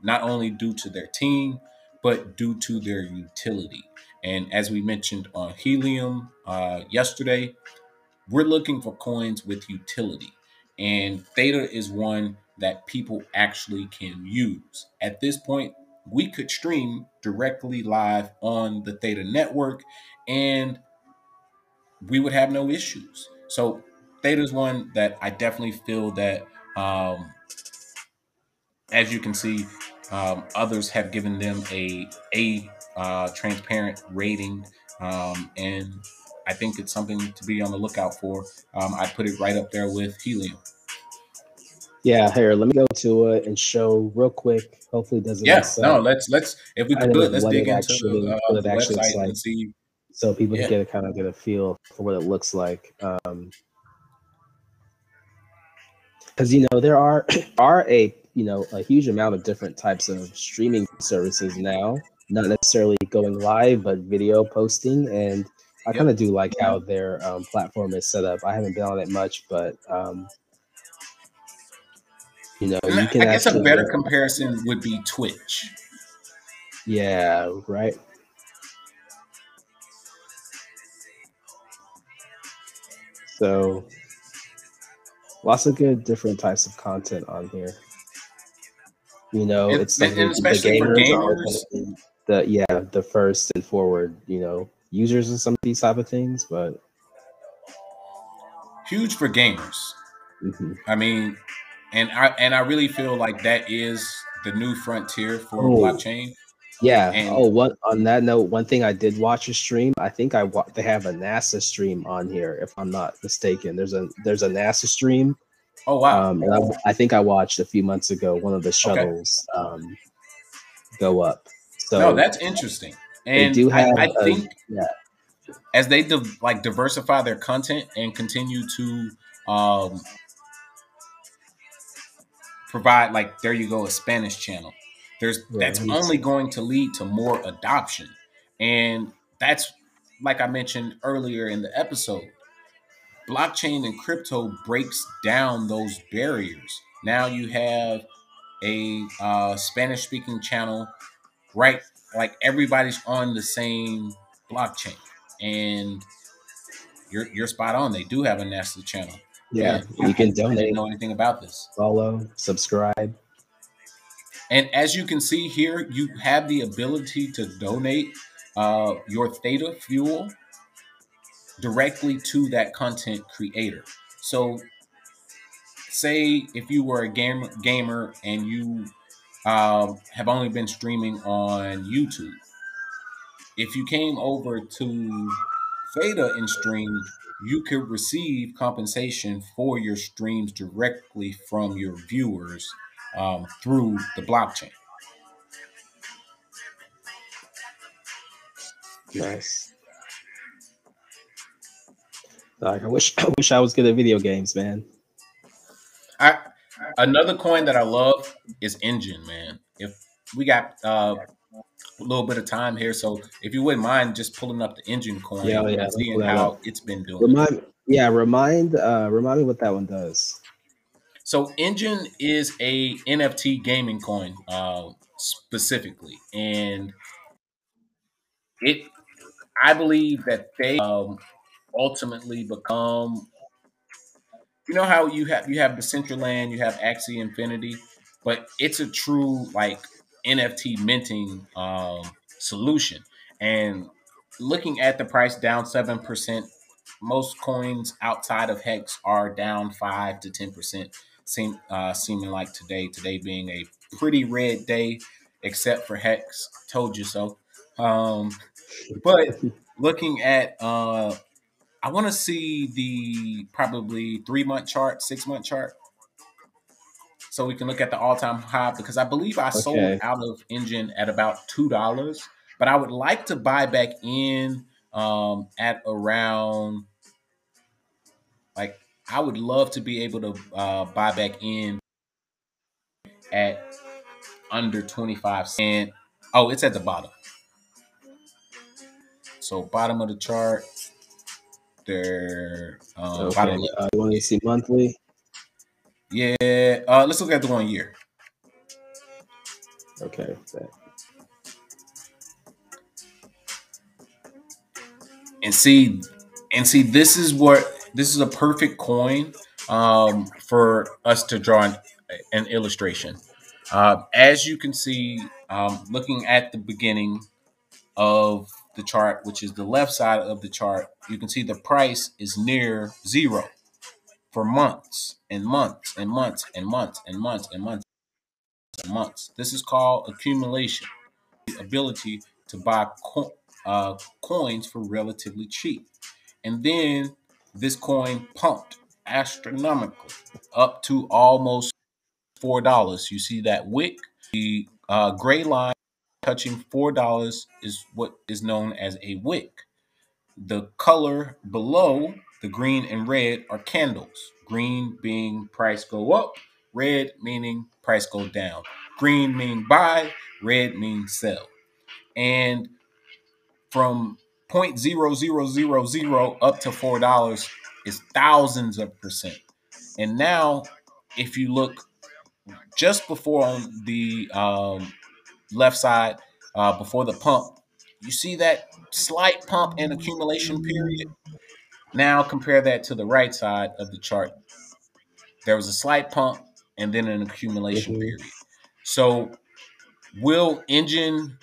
not only due to their team, but due to their utility. And as we mentioned on Helium uh, yesterday, we're looking for coins with utility. And Theta is one that people actually can use. At this point, we could stream directly live on the Theta network and we would have no issues. So Theta is one that I definitely feel that, um, as you can see, um, others have given them a A uh, transparent rating, um, and I think it's something to be on the lookout for. Um, I put it right up there with helium. Yeah, here, let me go to it and show real quick. Hopefully, it doesn't. Yeah, no, let's let's if we could, let's dig into actually, the, uh, website like, and see. So people yeah. can get a kind of get a feel for what it looks like. Um, because you know there are are a you know a huge amount of different types of streaming services now not necessarily going live, but video posting. And I kind of do like how their um, platform is set up. I haven't been on it much, but um, you know, you can. I guess a better comparison would be Twitch. Yeah. Right. So, lots of good different types of content on here. You know, it's and, and especially the gamers, for gamers. the yeah the first and forward you know users of some of these type of things but huge for gamers. Mm-hmm. i mean and i and i really feel like that is the new frontier for oh, blockchain. Yeah. And, oh what on that note one thing i did watch a stream i think i wa- they have a nasa stream on here if i'm not mistaken. There's a there's a nasa stream oh wow um, I, I, think i watched a few months ago one of the shuttles okay. um, go up so no, that's interesting. And do have I, I a, think yeah. as they like diversify their content and continue to um, provide like there you go a Spanish channel. There's yeah, that's only going to lead to more adoption, and that's like I mentioned earlier in the episode. Blockchain and crypto breaks down those barriers. Now you have a uh, Spanish speaking channel right like everybody's on the same blockchain and you're you're spot on they do have a nasa channel yeah, yeah. you can donate I didn't know anything about this follow subscribe and as you can see here you have the ability to donate uh, your theta fuel directly to that content creator so say if you were a gamer gamer and you um, have only been streaming on YouTube. If you came over to Theta in stream, you could receive compensation for your streams directly from your viewers um, through the blockchain. Nice. Like I wish I wish I was good at video games, man. I another coin that I love is Enjin, man. If we got uh, a little bit of time here, so if you wouldn't mind just pulling up the Enjin coin Yeah, yeah, and seeing how up. it's been doing. Remind yeah, remind uh remind me what that one does. So Enjin is a NFT gaming coin uh, specifically, and it I believe that they um, ultimately become. You know how you have you have Decentraland you have Axie Infinity, but it's a true like NFT minting um, solution. And looking at the price down seven percent, most coins outside of Hex are down five to ten percent. Seem uh, seeming like today, today being a pretty red day, except for Hex. Told you so. Um, but looking at uh I want to see the probably three month chart, six month chart, so we can look at the all time high because I believe I sold out of Enjin at about two dollars, but I would like to buy back in um at around like I would love to be able to uh, buy back in at under 25 cent. Oh, it's at the bottom. So bottom of the chart, there. Um, Okay. bottom left. Uh, you want to see monthly? Yeah. Uh, let's look at the one year. Okay. and see and see this is what this is a perfect coin um, for us to draw an, an illustration uh, as you can see um, looking at the beginning of the chart which is the left side of the chart you can see the price is near zero for months and months and months and months and months and months and months this is called accumulation the ability to buy co- uh, coins for relatively cheap. And then this coin pumped astronomically up to almost four dollars. You see that wick, the uh, gray line touching four dollars is what is known as a wick. The color below the green and red are candles. Green being price go up, red meaning price go down. Green meaning buy, red means sell. And from 0.0000 up to four dollars is thousands of percent. And now, if you look just before on the um, left side, uh, before the pump, you see that slight pump and accumulation period. Now compare that to the right side of the chart. There was a slight pump and then an accumulation Mhm. period. So, will Enjin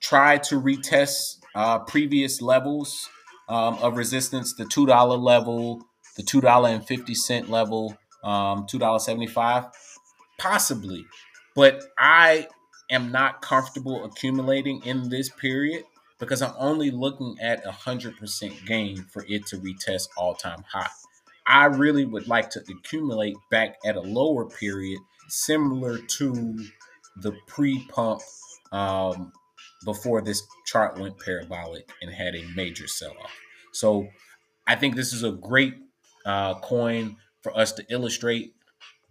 try to retest uh, previous levels um, of resistance, the two dollar level, the two dollar and fifty cent level, um, two dollar seventy five, possibly, but I am not comfortable accumulating in this period because I'm only looking at a hundred percent gain for it to retest all time high. I really would like to accumulate back at a lower period, similar to the pre-pump um, before this chart went parabolic and had a major sell-off. So I think this is a great uh, coin for us to illustrate.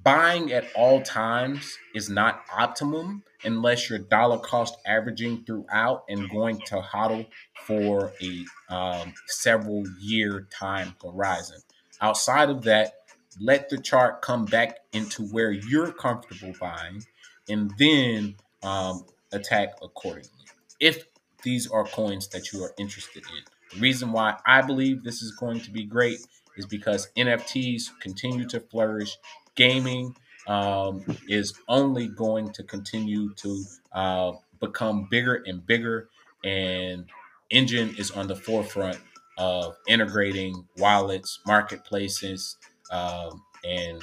Buying at all times is not optimum unless you're dollar cost averaging throughout and going to hodl for a um, several year time horizon. Outside of that, let the chart come back into where you're comfortable buying and then um, attack accordingly. If these are coins that you are interested in. The reason why I believe this is going to be great is because NFTs continue to flourish. Gaming um, is only going to continue to uh, become bigger and bigger, and Enjin is on the forefront of integrating wallets, marketplaces, um, and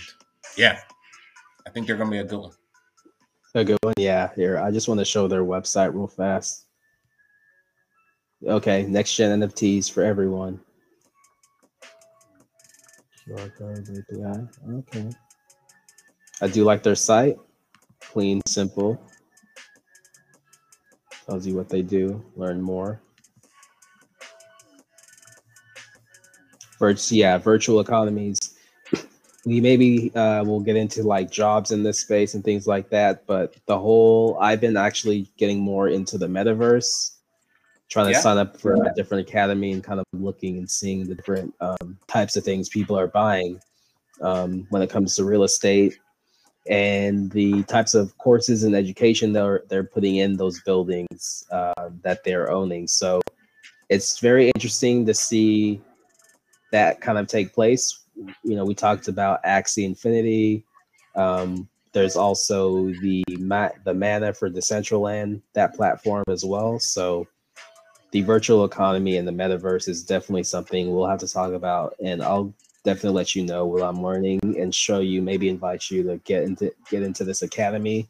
yeah, I think they're going to be a good one. A good one. Yeah. Here, I just want to show their website real fast. Okay, next gen NFTs for everyone. Okay. I do like their site. Clean, simple. Tells you what they do. Learn more. Virtual, yeah, virtual economies. We maybe uh, will get into like jobs in this space and things like that. But the whole, I've been actually getting more into the metaverse, trying to yeah. sign up for a different academy and kind of looking and seeing the different um, types of things people are buying um, when it comes to real estate and the types of courses and education they're they're putting in those buildings uh, that they're owning. So it's very interesting to see that kind of take place. You know, we talked about Axie Infinity. Um, there's also the ma- the Mana for Decentraland, that platform as well. So the virtual economy and the metaverse is definitely something we'll have to talk about, and I'll definitely let you know what I'm learning and show you, maybe invite you to get into get into this academy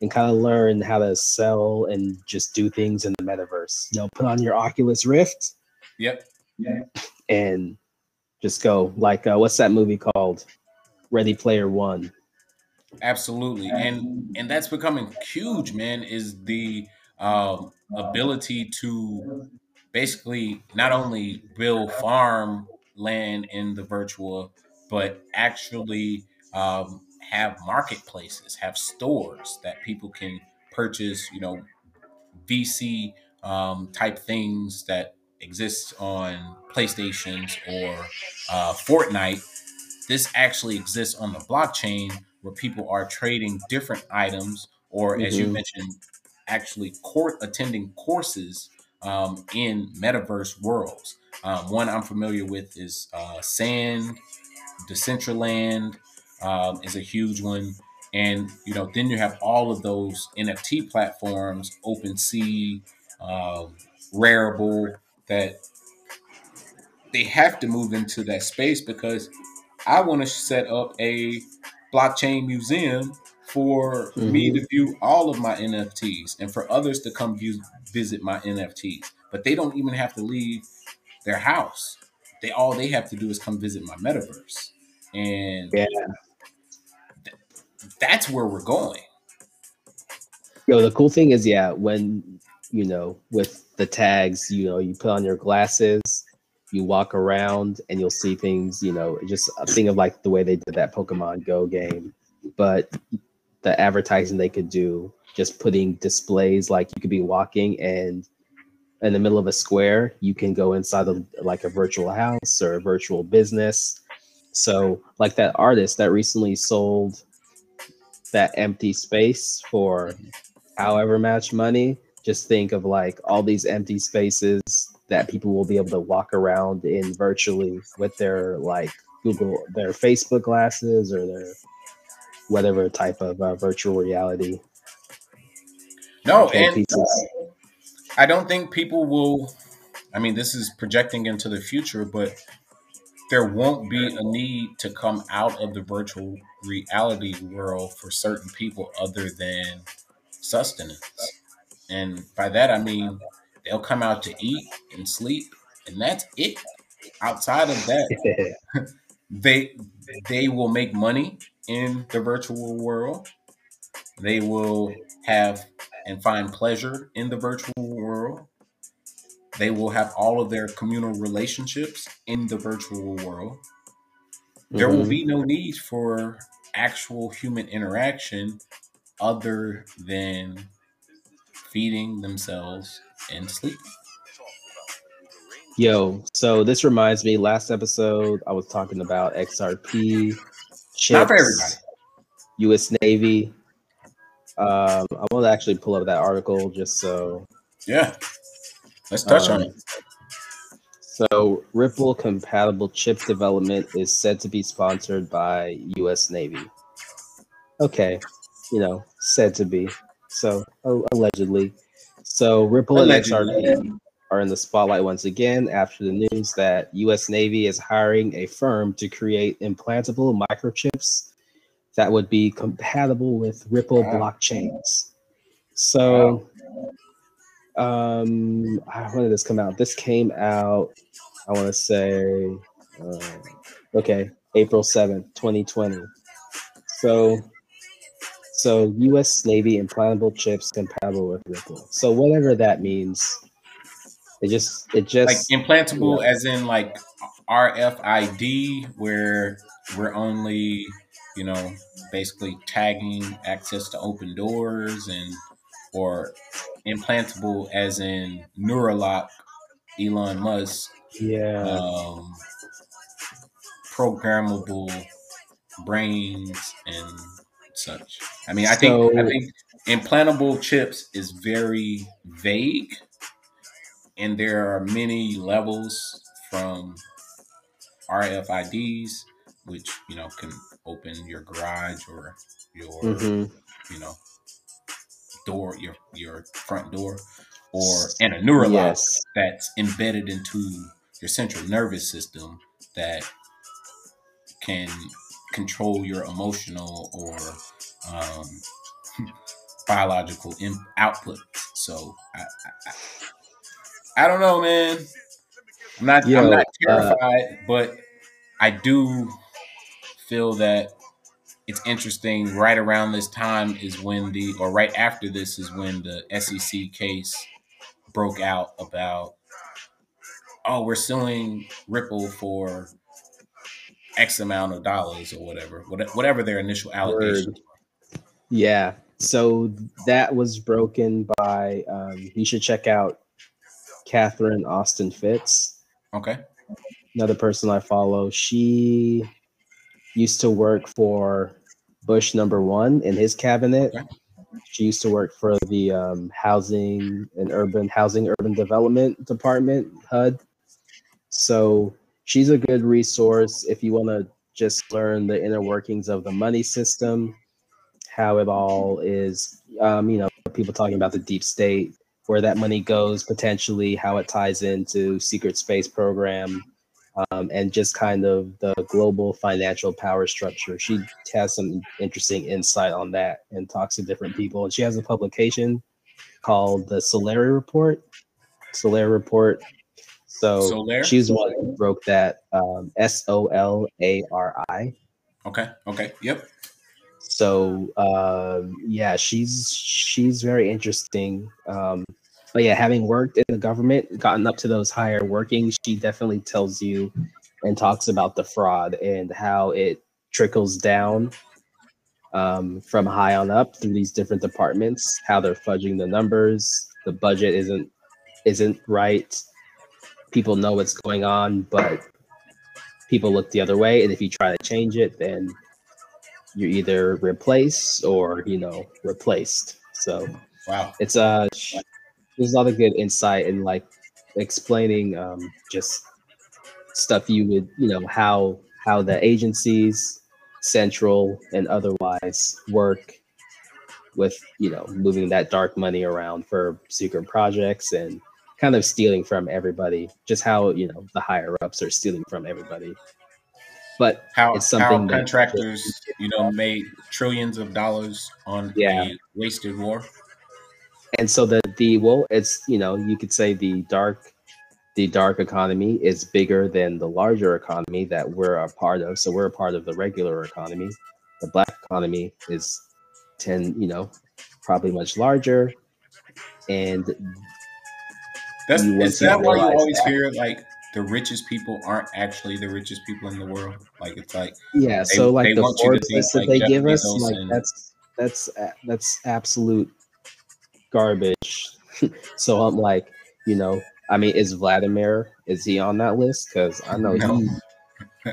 and kind of learn how to sell and just do things in the metaverse. You know, put on your Oculus Rift. Yep. Yeah. And just go like uh, what's that movie called? Ready Player One. Absolutely, and and that's becoming huge, man. Is the um, ability to basically not only build farm land in the virtual, but actually um, have marketplaces, have stores that people can purchase. You know, VC um, type things that exists on PlayStations or uh, Fortnite, this actually exists on the blockchain where people are trading different items, or mm-hmm. as you mm-hmm. mentioned, actually court attending courses um, in metaverse worlds. Um, one I'm familiar with is uh, Sand, Decentraland um, is a huge one. And you know, then you have all of those NFT platforms, OpenSea, um, Rarible, that they have to move into that space because I want to set up a blockchain museum for mm-hmm. me to view all of my NFTs and for others to come view, visit my NFTs. But they don't even have to leave their house. They all they have to do is come visit my metaverse. And yeah. Th- that's where we're going. Yo, the cool thing is, yeah, when you know, with the tags, you know, you put on your glasses, you walk around and you'll see things, you know, just a thing of like the way they did that Pokemon Go game, but the advertising they could do, just putting displays like you could be walking and in the middle of a square, you can go inside of like a virtual house or a virtual business. So, like that artist that recently sold that empty space for however much money, just think of like all these empty spaces that people will be able to walk around in virtually with their like Google, their Facebook glasses or their whatever type of uh, virtual reality. No, and pieces. I don't think people will. I mean, this is projecting into the future, but there won't be a need to come out of the virtual reality world for certain people other than sustenance. And by that, I mean they'll come out to eat and sleep, and that's it. Outside of that, they they will make money in the virtual world. They will have and find pleasure in the virtual world. They will have all of their communal relationships in the virtual world. There mm-hmm. will be no need for actual human interaction other than feeding themselves and sleeping. Yo, so this reminds me. Last episode, I was talking about XRP, chips, Not for everybody. U.S. Navy. Um, I want to actually pull up that article just so. Yeah, let's touch um, on it. So, Ripple compatible chip development is said to be sponsored by U.S. Navy. Okay, you know, said to be. So allegedly. So Ripple allegedly. and XRP are in the spotlight once again after the news that U.S. Navy is hiring a firm to create implantable microchips that would be compatible with Ripple blockchains. So, Um, ah, when did this come out? This came out. I want to say, uh, okay, April seventh, twenty twenty. So, so U.S. Navy implantable chips compatible with Ripple. So whatever that means, it just it just like implantable, as in like RFID, where we're only you know basically tagging access to open doors and or implantable as in Neuralink, Elon Musk. Yeah. Um, programmable brains and such. I mean, I think I think implantable chips is very vague, and there are many levels from RFIDs, which you know can open your garage or your mm-hmm. you know door, your your front door, or and a neural yes. that's embedded into your central nervous system that can control your emotional or um, biological in- output. So I, I, I, don't know, man. I'm not, Yo, I'm not terrified, uh, but I do feel that it's interesting. Right around this time is when the, or right after this is when the SEC case broke out about, oh, we're suing Ripple for X amount of dollars or whatever, whatever their initial allegation. Yeah. So that was broken by, um, you should check out Catherine Austin Fitts. Okay. Another person I follow. She used to work for Bush number one in his cabinet. She used to work for the um, housing and urban housing urban development department HUD. So she's a good resource if you want to just learn the inner workings of the money system, how it all is. Um, you know, people talking about the deep state, where that money goes potentially, how it ties into secret space program, um, and just kind of the global financial power structure. She has some interesting insight on that and talks to different people. And she has a publication called the Solari Report. Solari Report so she's one who broke that um, S O L A R I. Okay. Okay. Yep. So um, yeah, she's she's very interesting. Um, but yeah, having worked in the government, gotten up to those higher workings, she definitely tells you and talks about the fraud and how it trickles down um, from high on up through these different departments, how they're fudging the numbers, the budget isn't isn't right people know what's going on, but people look the other way. And if you try to change it, then you're either replaced or you know replaced. So wow, it's uh there's a lot of good insight in, like explaining um, just stuff you would you know how how the agencies central and otherwise work with you know moving that dark money around for secret projects and kind of stealing from everybody, just how you know the higher ups are stealing from everybody. But how it's something how contractors, that, you know, made trillions of dollars on yeah. a wasted war. And so the the well, it's you know, you could say the dark the dark economy is bigger than the larger economy that we're a part of. So we're a part of the regular economy. The black economy is ten, you know, probably much larger. And that's is that why you always that. hear like the richest people aren't actually the richest people in the world? Like it's like yeah, they, so like the Forbes list that like they Jeff give us, like and... that's that's that's absolute garbage. so I'm like, you know, I mean, is Vladimir is he on that list? Because I know no. he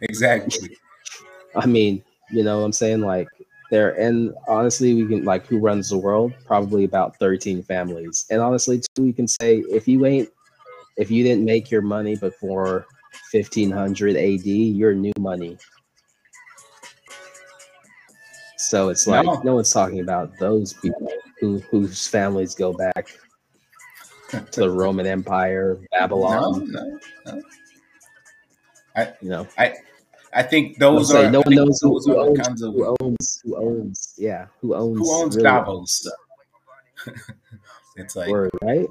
exactly. I mean, you know, what I'm saying like there and honestly we can like who runs the world probably about 13 families and honestly too we can say if you ain't if you didn't make your money before 1500 ad you're new money so it's like no, no one's talking about those people who whose families go back to the roman empire babylon no, no, no. I, you know i I think those are. no one knows who, who, owns, kinds of, who owns. Who owns? Yeah, who owns? Who owns really Davos? it's like Word, right?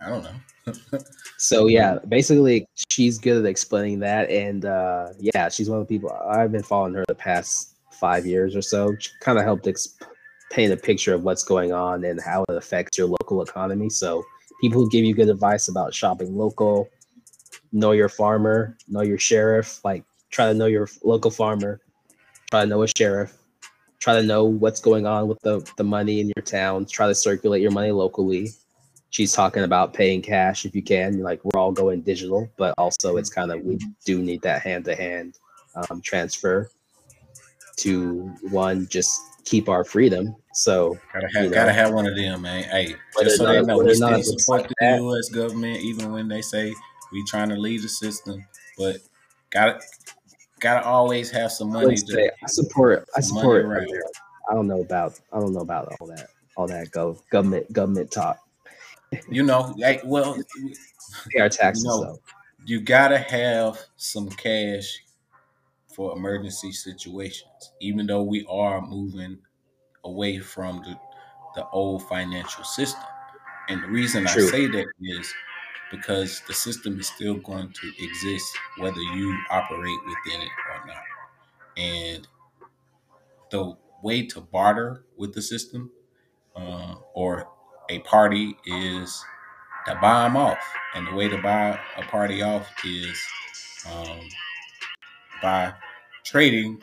I don't know. So yeah, basically she's good at explaining that, and uh, yeah, she's one of the people I've been following her the past five years or so. She kind of helped exp- paint a picture of what's going on and how it affects your local economy. So people who give you good advice about shopping local, know your farmer, know your sheriff, like try to know your local farmer, try to know a sheriff, try to know what's going on with the, the money in your town, try to circulate your money locally. She's talking about paying cash if you can. Like we're all going digital, but also it's kind of we do need that hand to hand transfer to one just keep our freedom. So Gotta have, You know. gotta have one of them, man. Hey, just so they know, we still support the that. U.S. government, even when they say we trying to leave the system. But gotta gotta always have some money. would say I support I support. America. I don't know about I don't know about all that all that go government government talk. you know, like well, Pay our taxes No. though. you gotta have some cash for emergency situations, even though we are moving away from the, the old financial system. And the reason I say that is because the system is still going to exist whether you operate within it or not. And the way to barter with the system uh, or a party is to buy them off. And the way to buy a party off is um, by trading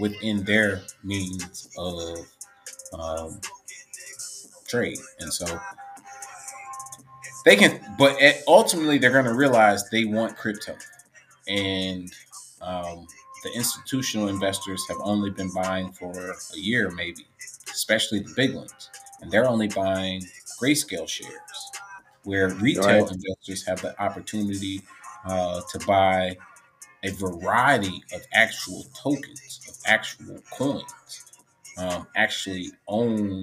within their means of um, trade. And so they can, but ultimately they're going to realize they want crypto. And um, the institutional investors have only been buying for a year, maybe, especially the big ones. And they're only buying grayscale shares, where retail Right. investors have the opportunity uh, to buy a variety of actual tokens, of actual coins, um, actually own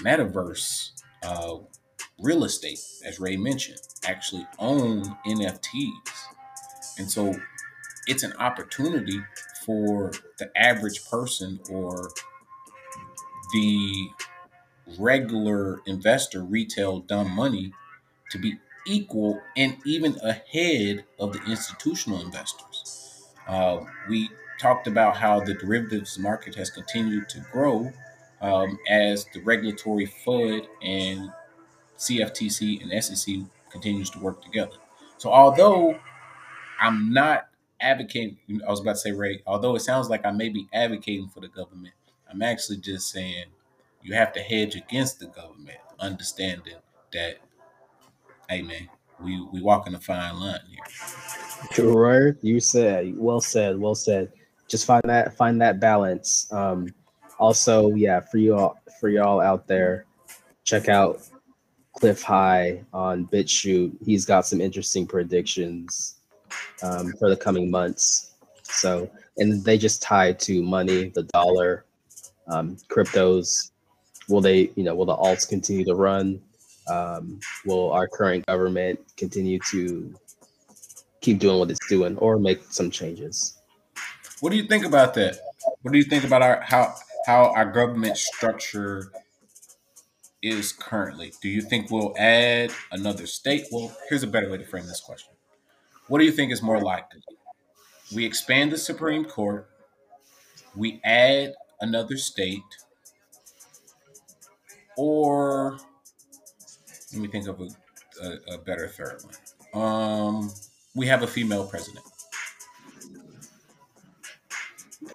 metaverse uh, real estate, as Ray mentioned, actually own NFTs. And so it's an opportunity for the average person or the regular investor, retail dumb money, to be equal and even ahead of the institutional investors. Uh, we talked about how the derivatives market has continued to grow um, as the regulatory FUD and CFTC and SEC continues to work together. So although I'm not advocating, I was about to say, Ray, although it sounds like I may be advocating for the government, I'm actually just saying you have to hedge against the government, understanding that, hey man, we we walking a fine line here. Right, you said well said, well said. Just find that find that balance. Um, also, yeah, for you all for y'all out there, check out Cliff High on BitChute. He's got some interesting predictions um, for the coming months. So, and they just tie to money, the dollar, um, cryptos. Will they, you know, will the alts continue to run? Um, will our current government continue to keep doing what it's doing or make some changes? What do you think about that? What do you think about our how how our government structure is currently? Do you think we'll add another state? Well, here's a better way to frame this question. What do you think is more likely? We expand the Supreme Court, we add another state, or let me think of a, a, a better third one. Um, we have a female president.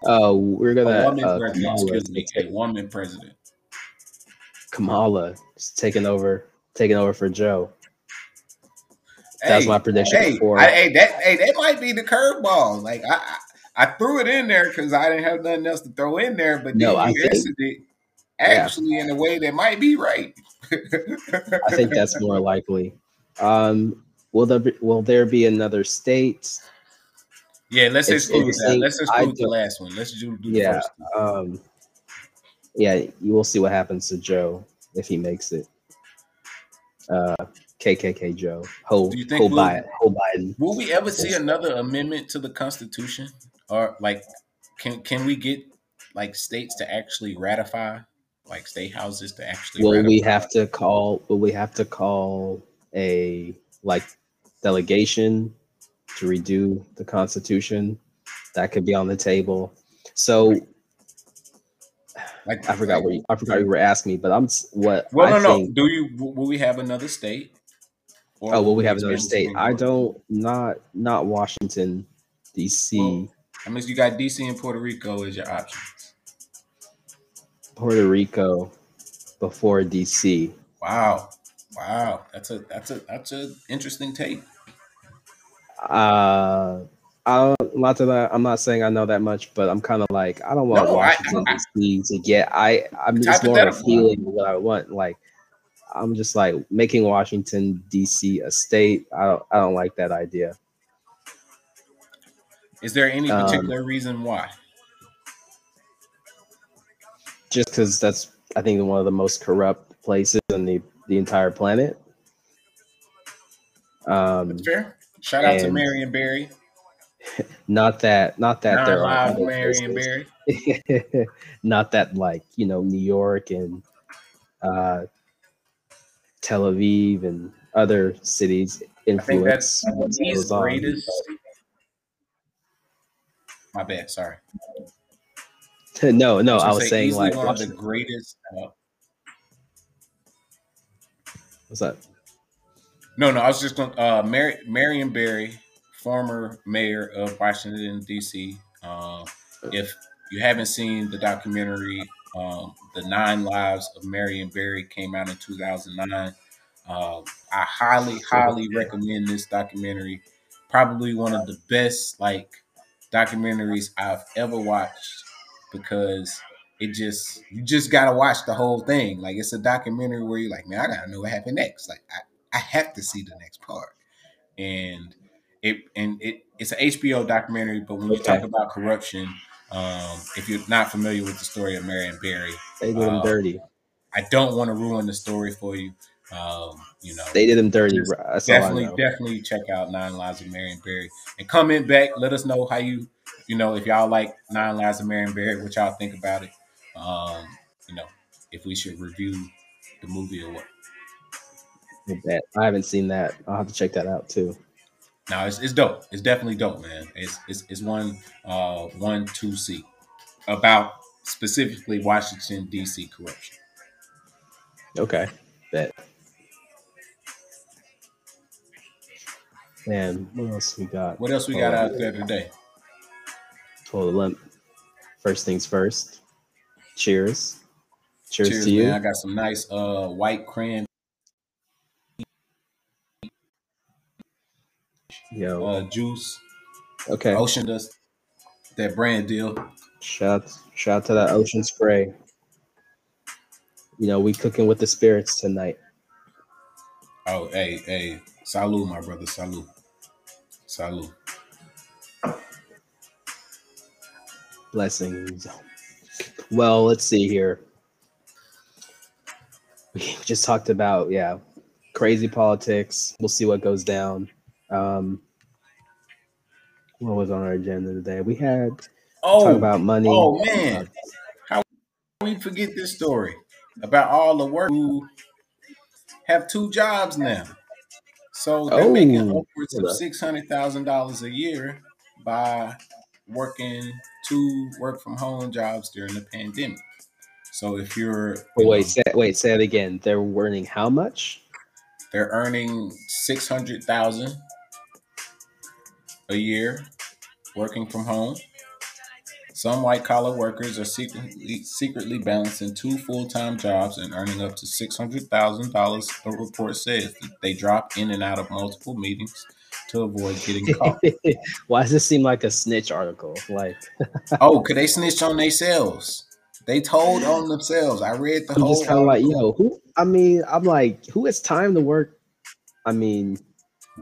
Oh, we're gonna woman uh, president, excuse me, a woman president. Kamala is taking over, taking over for Joe. That's was my prediction hey. I, hey, that hey, that might be the curveball. Like I, I, I threw it in there because I didn't have nothing else to throw in there. But No, I answered it actually in a way that might be right. I think that's more likely. Um, will there be, will there be another state? yeah. Let's It's exclude that. Let's exclude the last one. Let's do, do the Yeah. first. Um, yeah, you will see what happens to Joe if he makes it. Uh, KKK Joe, Ho, Do you think Ho, we'll- Biden, Ho Biden. Will we ever see another amendment to the Constitution, or like, can can we get like states to actually ratify like state houses to actually. Will we have to call? Will we have to call a like delegation to redo the Constitution? That could be on the table. So like I forgot like, what you, I forgot you were asking me, but I'm what. Well, I no, think, no. Do you will we have another state? Or oh, will we have another state? I don't. Not not Washington, D.C. Well, I mean, you got D.C. and Puerto Rico as your options. Puerto Rico before D.C. Wow, wow, that's a that's a that's a interesting take. Uh I lots of that. I'm not saying I know that much, but I'm kind of like I don't want no, Washington D.C. to get. I I'm just more of feeling what I want. Like I'm just like making Washington D.C. a state. I don't I don't like that idea. Is there any um, particular um, reason why? Just because that's I think one of the most corrupt places in the the entire planet. Um, that's fair. Shout out to Marion Barry. not that not that there are Marion Barry. not that like you know New York and uh, Tel Aviv and other cities influence. I think that's greatest. My bad. Sorry. no, no, I was, was saying like one of the greatest. Uh, What's that? No, no, I was just going. Uh, Mar- Marion Barry former mayor of Washington D.C. Uh, if you haven't seen the documentary, um, "The Nine Lives of Marion Barry" came out in 2009. Uh, I highly, highly recommend this documentary. Probably one of the best like documentaries I've ever watched because it just you just gotta watch the whole thing. Like it's a documentary where you're like, man, I gotta know what happened next. Like I, I have to see the next part. And it and it it's an HBO documentary, but when you talk about corruption, um, if you're not familiar with the story of Marion Barry, they did um, dirty. I don't want to ruin the story for you. Um, you know, they did them dirty. Definitely, definitely check out Nine Lives of Marion Barry and comment back. Let us know how you, you know, if y'all like Nine Lives of Marion Barry, what y'all think about it. Um, you know, if we should review the movie or what. I haven't seen that. I'll have to check that out too. Now it's, it's dope. It's definitely dope, man. It's it's, it's one uh one two C about specifically Washington D.C. corruption. Okay, bet. Man, what else we got? What else we got out there today? Hold limp. First things first. Cheers. Cheers, Cheers to you. Man. I got some nice uh white cran Yo. Uh, juice. Okay. Ocean dust. That brand deal. Shout shout to that ocean spray. You know, we cooking with the spirits tonight. Oh, hey, hey. Salud, my brother. Salud. Salud. Blessings. Well, let's see here. We just talked about, yeah, crazy politics. We'll see what goes down. Um, what was on our agenda today? We had oh talk about money. Oh man, how we forget this story about all the work who have two jobs now. So they're oh, making upwards of six hundred thousand dollars a year by working two work from home jobs during the pandemic. So if you're you wait, know, say, wait, say it again. They're earning how much? They're earning six hundred thousand a year working from home. Some white collar workers are secretly, secretly balancing two full time jobs and earning up to $600,000, a report says. They drop in and out of multiple meetings to avoid getting caught. Why does this seem like a snitch article? Like, oh, could they snitch on themselves? They told on themselves. I read the I'm whole. Just kind of like, yo, who? I mean, I'm like, who has time to work? I mean,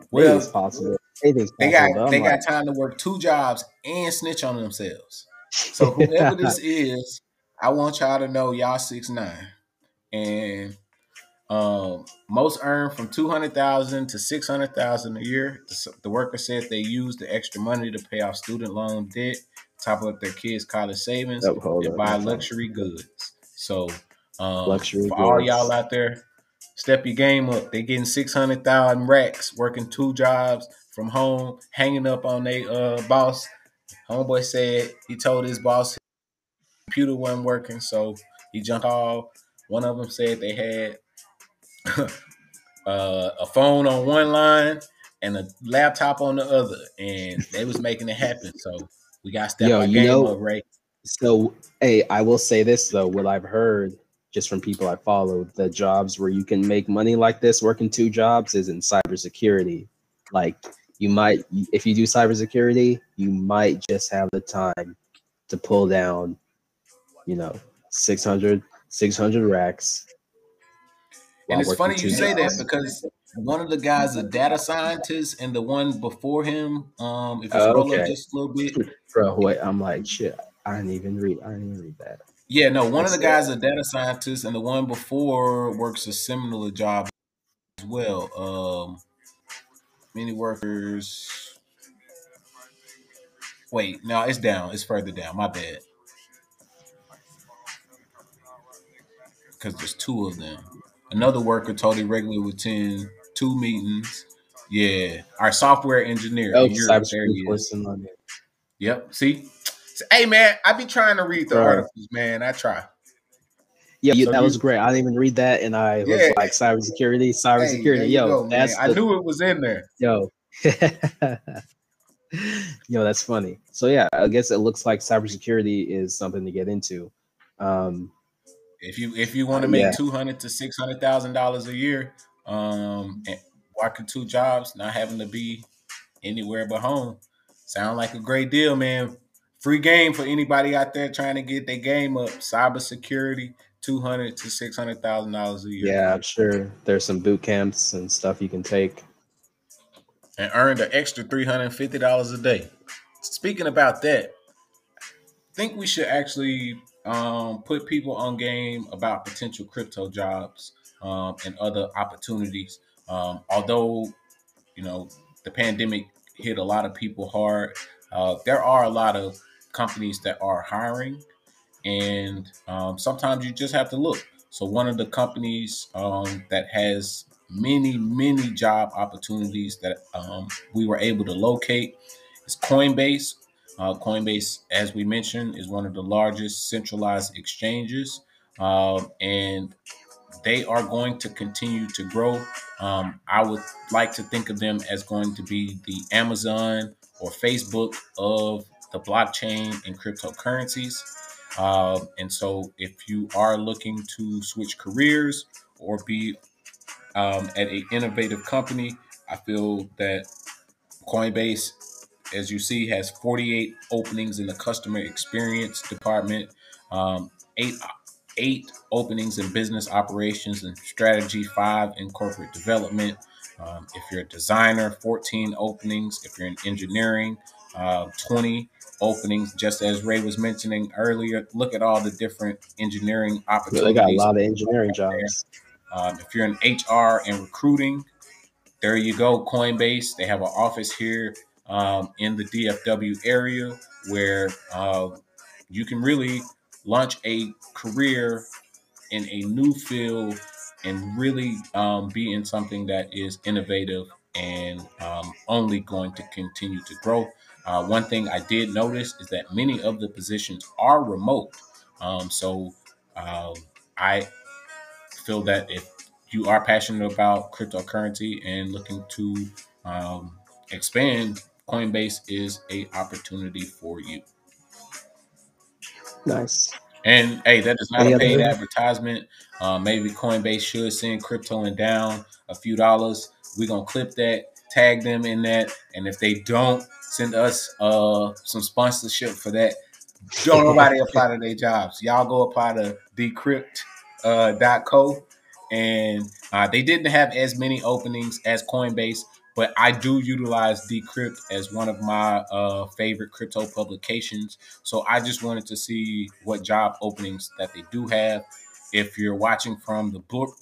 well, it's possible. They got they got time to work two jobs and snitch on themselves. So whoever this is, I want y'all to know y'all six nine, and um, most earn from two hundred thousand to six hundred thousand a year. The, the worker said they use the extra money to pay off student loan debt, top up their kids' college savings, oh, and buy luxury goods. So Um, Luxury for all y'all out there, step your game up. They getting six hundred thousand racks, working two jobs from home, hanging up on their uh, boss. Homeboy said he told his boss his computer wasn't working, so he jumped off. One of them said they had uh, a phone on one line and a laptop on the other, and they was making it happen. So we got step Yo, our game know, up, right? So, hey, I will say this though. What I've heard just from people I follow, the jobs where you can make money like this, working two jobs, is in cybersecurity. Like you might, if you do cybersecurity, you might just have the time to pull down, you know, 600, 600 racks. And it's funny you say jobs. that because one of the guys a data scientist and the one before him um if you scroll okay. up just a little bit bro wait i'm like shit i didn't even read i didn't even read that yeah no one of the guys a data scientist and the one before works a similar job as well um many workers wait no it's down it's further down my bad because there's two of them another worker totally regular with 10 two meetings. Yeah, our software engineer. Oh, cybersecurity Yep. See, hey man, I be trying to read the right. articles, man. I try. Yeah, so that you, was great. I didn't even read that, and I yeah. was like, cybersecurity, cybersecurity. Hey, yo, go, that's the, I knew it was in there. Yo, yo, that's funny. So yeah, I guess it looks like cybersecurity is something to get into. Um, if you if you want to make yeah. two hundred to six hundred thousand dollars a year, um, working two jobs, not having to be anywhere but home. Sound like a great deal, man. Free game for anybody out there trying to get their game up. Cybersecurity, two hundred to six hundred thousand dollars a year. Yeah, I'm sure there's some boot camps and stuff you can take, and earn the extra three hundred fifty dollars a day. Speaking about that, I think we should actually um, put people on game about potential crypto jobs um, and other opportunities. Um, although, you know, the pandemic hit a lot of people hard, uh, there are a lot of companies that are hiring, and um, sometimes you just have to look. So, one of the companies um, that has many, many job opportunities that um, we were able to locate is Coinbase. Uh, Coinbase, as we mentioned, is one of the largest centralized exchanges. Uh, and they are going to continue to grow. Um, I would like to think of them as going to be the Amazon or Facebook of the blockchain and cryptocurrencies. Uh, and so, if you are looking to switch careers or be um, at an innovative company, I feel that Coinbase, as you see, has 48 openings in the customer experience department, um, eight eight openings in business operations and strategy, five in corporate development. Um, if you're a designer, 14 openings. If you're in engineering, uh, 20 openings. Just as Ray was mentioning earlier, look at all the different engineering opportunities. They got a lot of engineering jobs. Um, if you're in HR and recruiting, there you go. Coinbase. They have an office here um, in the DFW area where uh, you can really launch a career in a new field and really um, be in something that is innovative and um, only going to continue to grow. Uh, one thing I did notice is that many of the positions are remote. Um, so uh, I feel that if you are passionate about cryptocurrency and looking to um, expand, Coinbase is a opportunity for you. Nice. And hey, that is not Any a paid other? advertisement. Uh, maybe Coinbase should send crypto and down a few dollars. We're gonna clip that, tag them in that, and if they don't send us uh, some sponsorship for that, don't nobody apply to their jobs. Y'all go apply to decrypt.co. Uh, and uh, they didn't have as many openings as Coinbase, but I do utilize Decrypt as one of my uh, favorite crypto publications. So I just wanted to see what job openings that they do have. If you're watching from the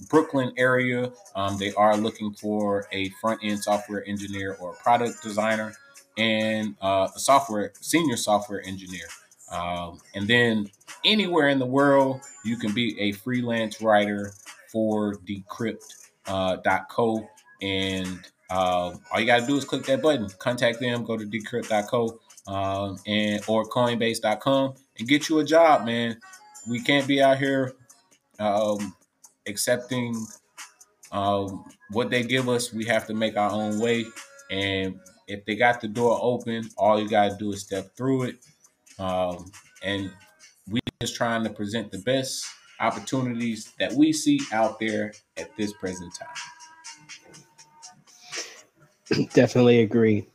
Brooklyn area, um, they are looking for a front end software engineer or product designer and uh, a software senior software engineer. Um, and then anywhere in the world, you can be a freelance writer for decrypt.co. Uh, and uh, all you got to do is click that button, contact them, go to decrypt.co um, and or coinbase.com and get you a job, man. We can't be out here um, accepting um, what they give us. We have to make our own way. And if they got the door open, all you got to do is step through it. Um, and we just trying to present the best opportunities that we see out there at this present time. Definitely agree.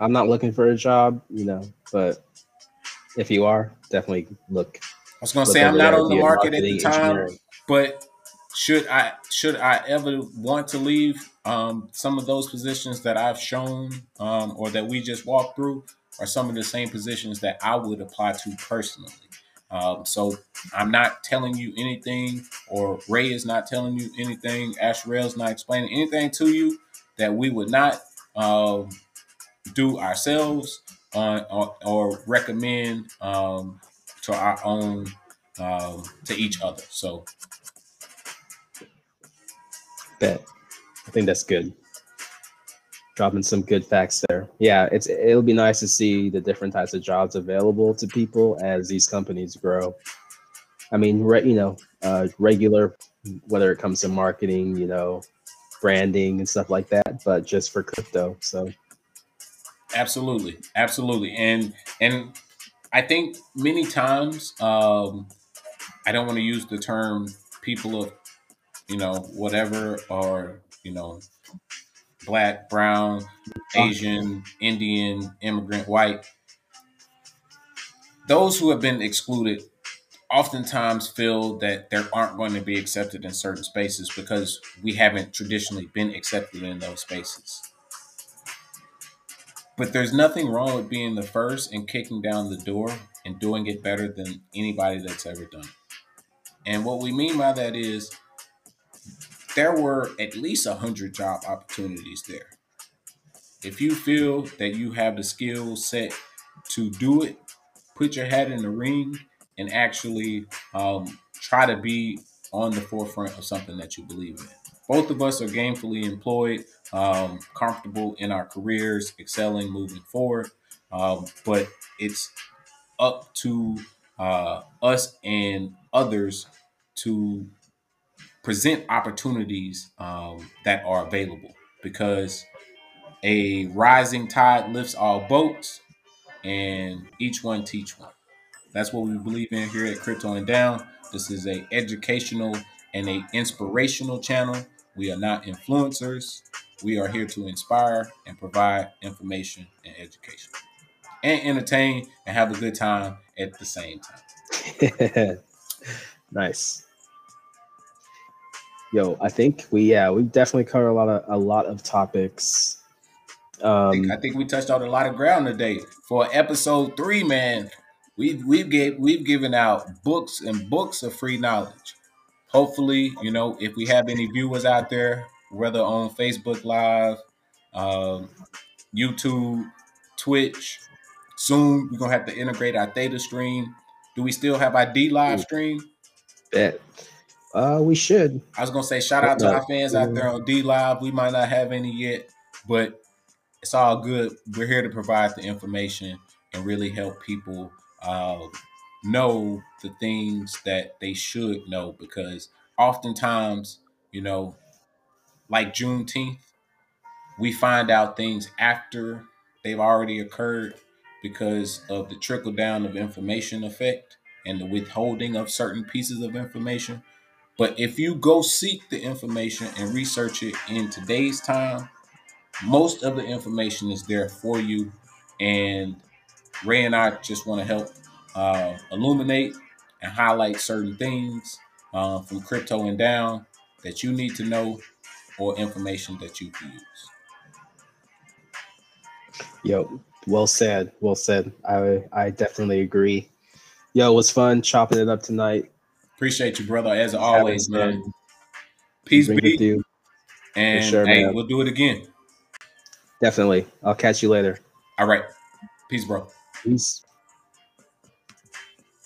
I'm not looking for a job, you know, but if you are, definitely look. I was gonna say I'm not on the market at the time, but should I should I ever want to leave um, some of those positions that I've shown um, or that we just walked through are some of the same positions that I would apply to personally. Um, so I'm not telling you anything, or Ray is not telling you anything. Asherel's not explaining anything to you that we would not um, do ourselves uh, or, or, recommend um, to our own um, to each other. So, bet I think that's good. Dropping some good facts there. Yeah, it's it'll be nice to see the different types of jobs available to people as these companies grow. I mean, re, you know, uh, regular whether it comes to marketing, you know, branding and stuff like that, but just for crypto. So absolutely, absolutely, and and I think many times um, I don't want to use the term people of you know whatever or you know black, brown, Asian, Indian, immigrant, white. Those who have been excluded oftentimes feel that they aren't going to be accepted in certain spaces because we haven't traditionally been accepted in those spaces. But there's nothing wrong with being the first and kicking down the door and doing it better than anybody that's ever done it. And what we mean by that is there were at least 100 job opportunities there. If you feel that you have the skill set to do it, put your hat in the ring and actually um, try to be on the forefront of something that you believe in. Both of us are gainfully employed, um, comfortable in our careers, excelling, moving forward. Um, but it's up to uh, us and others to present opportunities um, that are available because a rising tide lifts all boats and each one teach one. That's what we believe in here at Crypto and Down. This is a educational and a inspirational channel. We are not influencers. We are here to inspire and provide information and education and entertain and have a good time at the same time. nice yo, I think we yeah we definitely covered a lot of a lot of topics. Um, I, think, I think we touched on a lot of ground today for episode three, man. We've we've gave, we've given out books and books of free knowledge. Hopefully, you know, if we have any viewers out there, whether on Facebook Live, um, YouTube, Twitch, soon we're gonna have to integrate our data stream. Do we still have our D live stream? Bet. Uh, we should. I was gonna say shout out to our fans out there on D Live. We might not have any yet, but it's all good. We're here to provide the information and really help people uh, know the things that they should know because oftentimes, you know, like Juneteenth, we find out things after they've already occurred because of the trickle down of information effect and the withholding of certain pieces of information. But if you go seek the information and research it in today's time, most of the information is there for you. And Ray and I just want to help uh, illuminate and highlight certain things uh, from crypto and down that you need to know or information that you can use. Yo, well said. Well said. I I definitely agree. Yo, it was fun chopping it up tonight. Appreciate you, brother, as always, man. Peace be. With you. And sure, hey, man. we'll do it again. Definitely. I'll catch you later. All right. Peace, bro. Peace.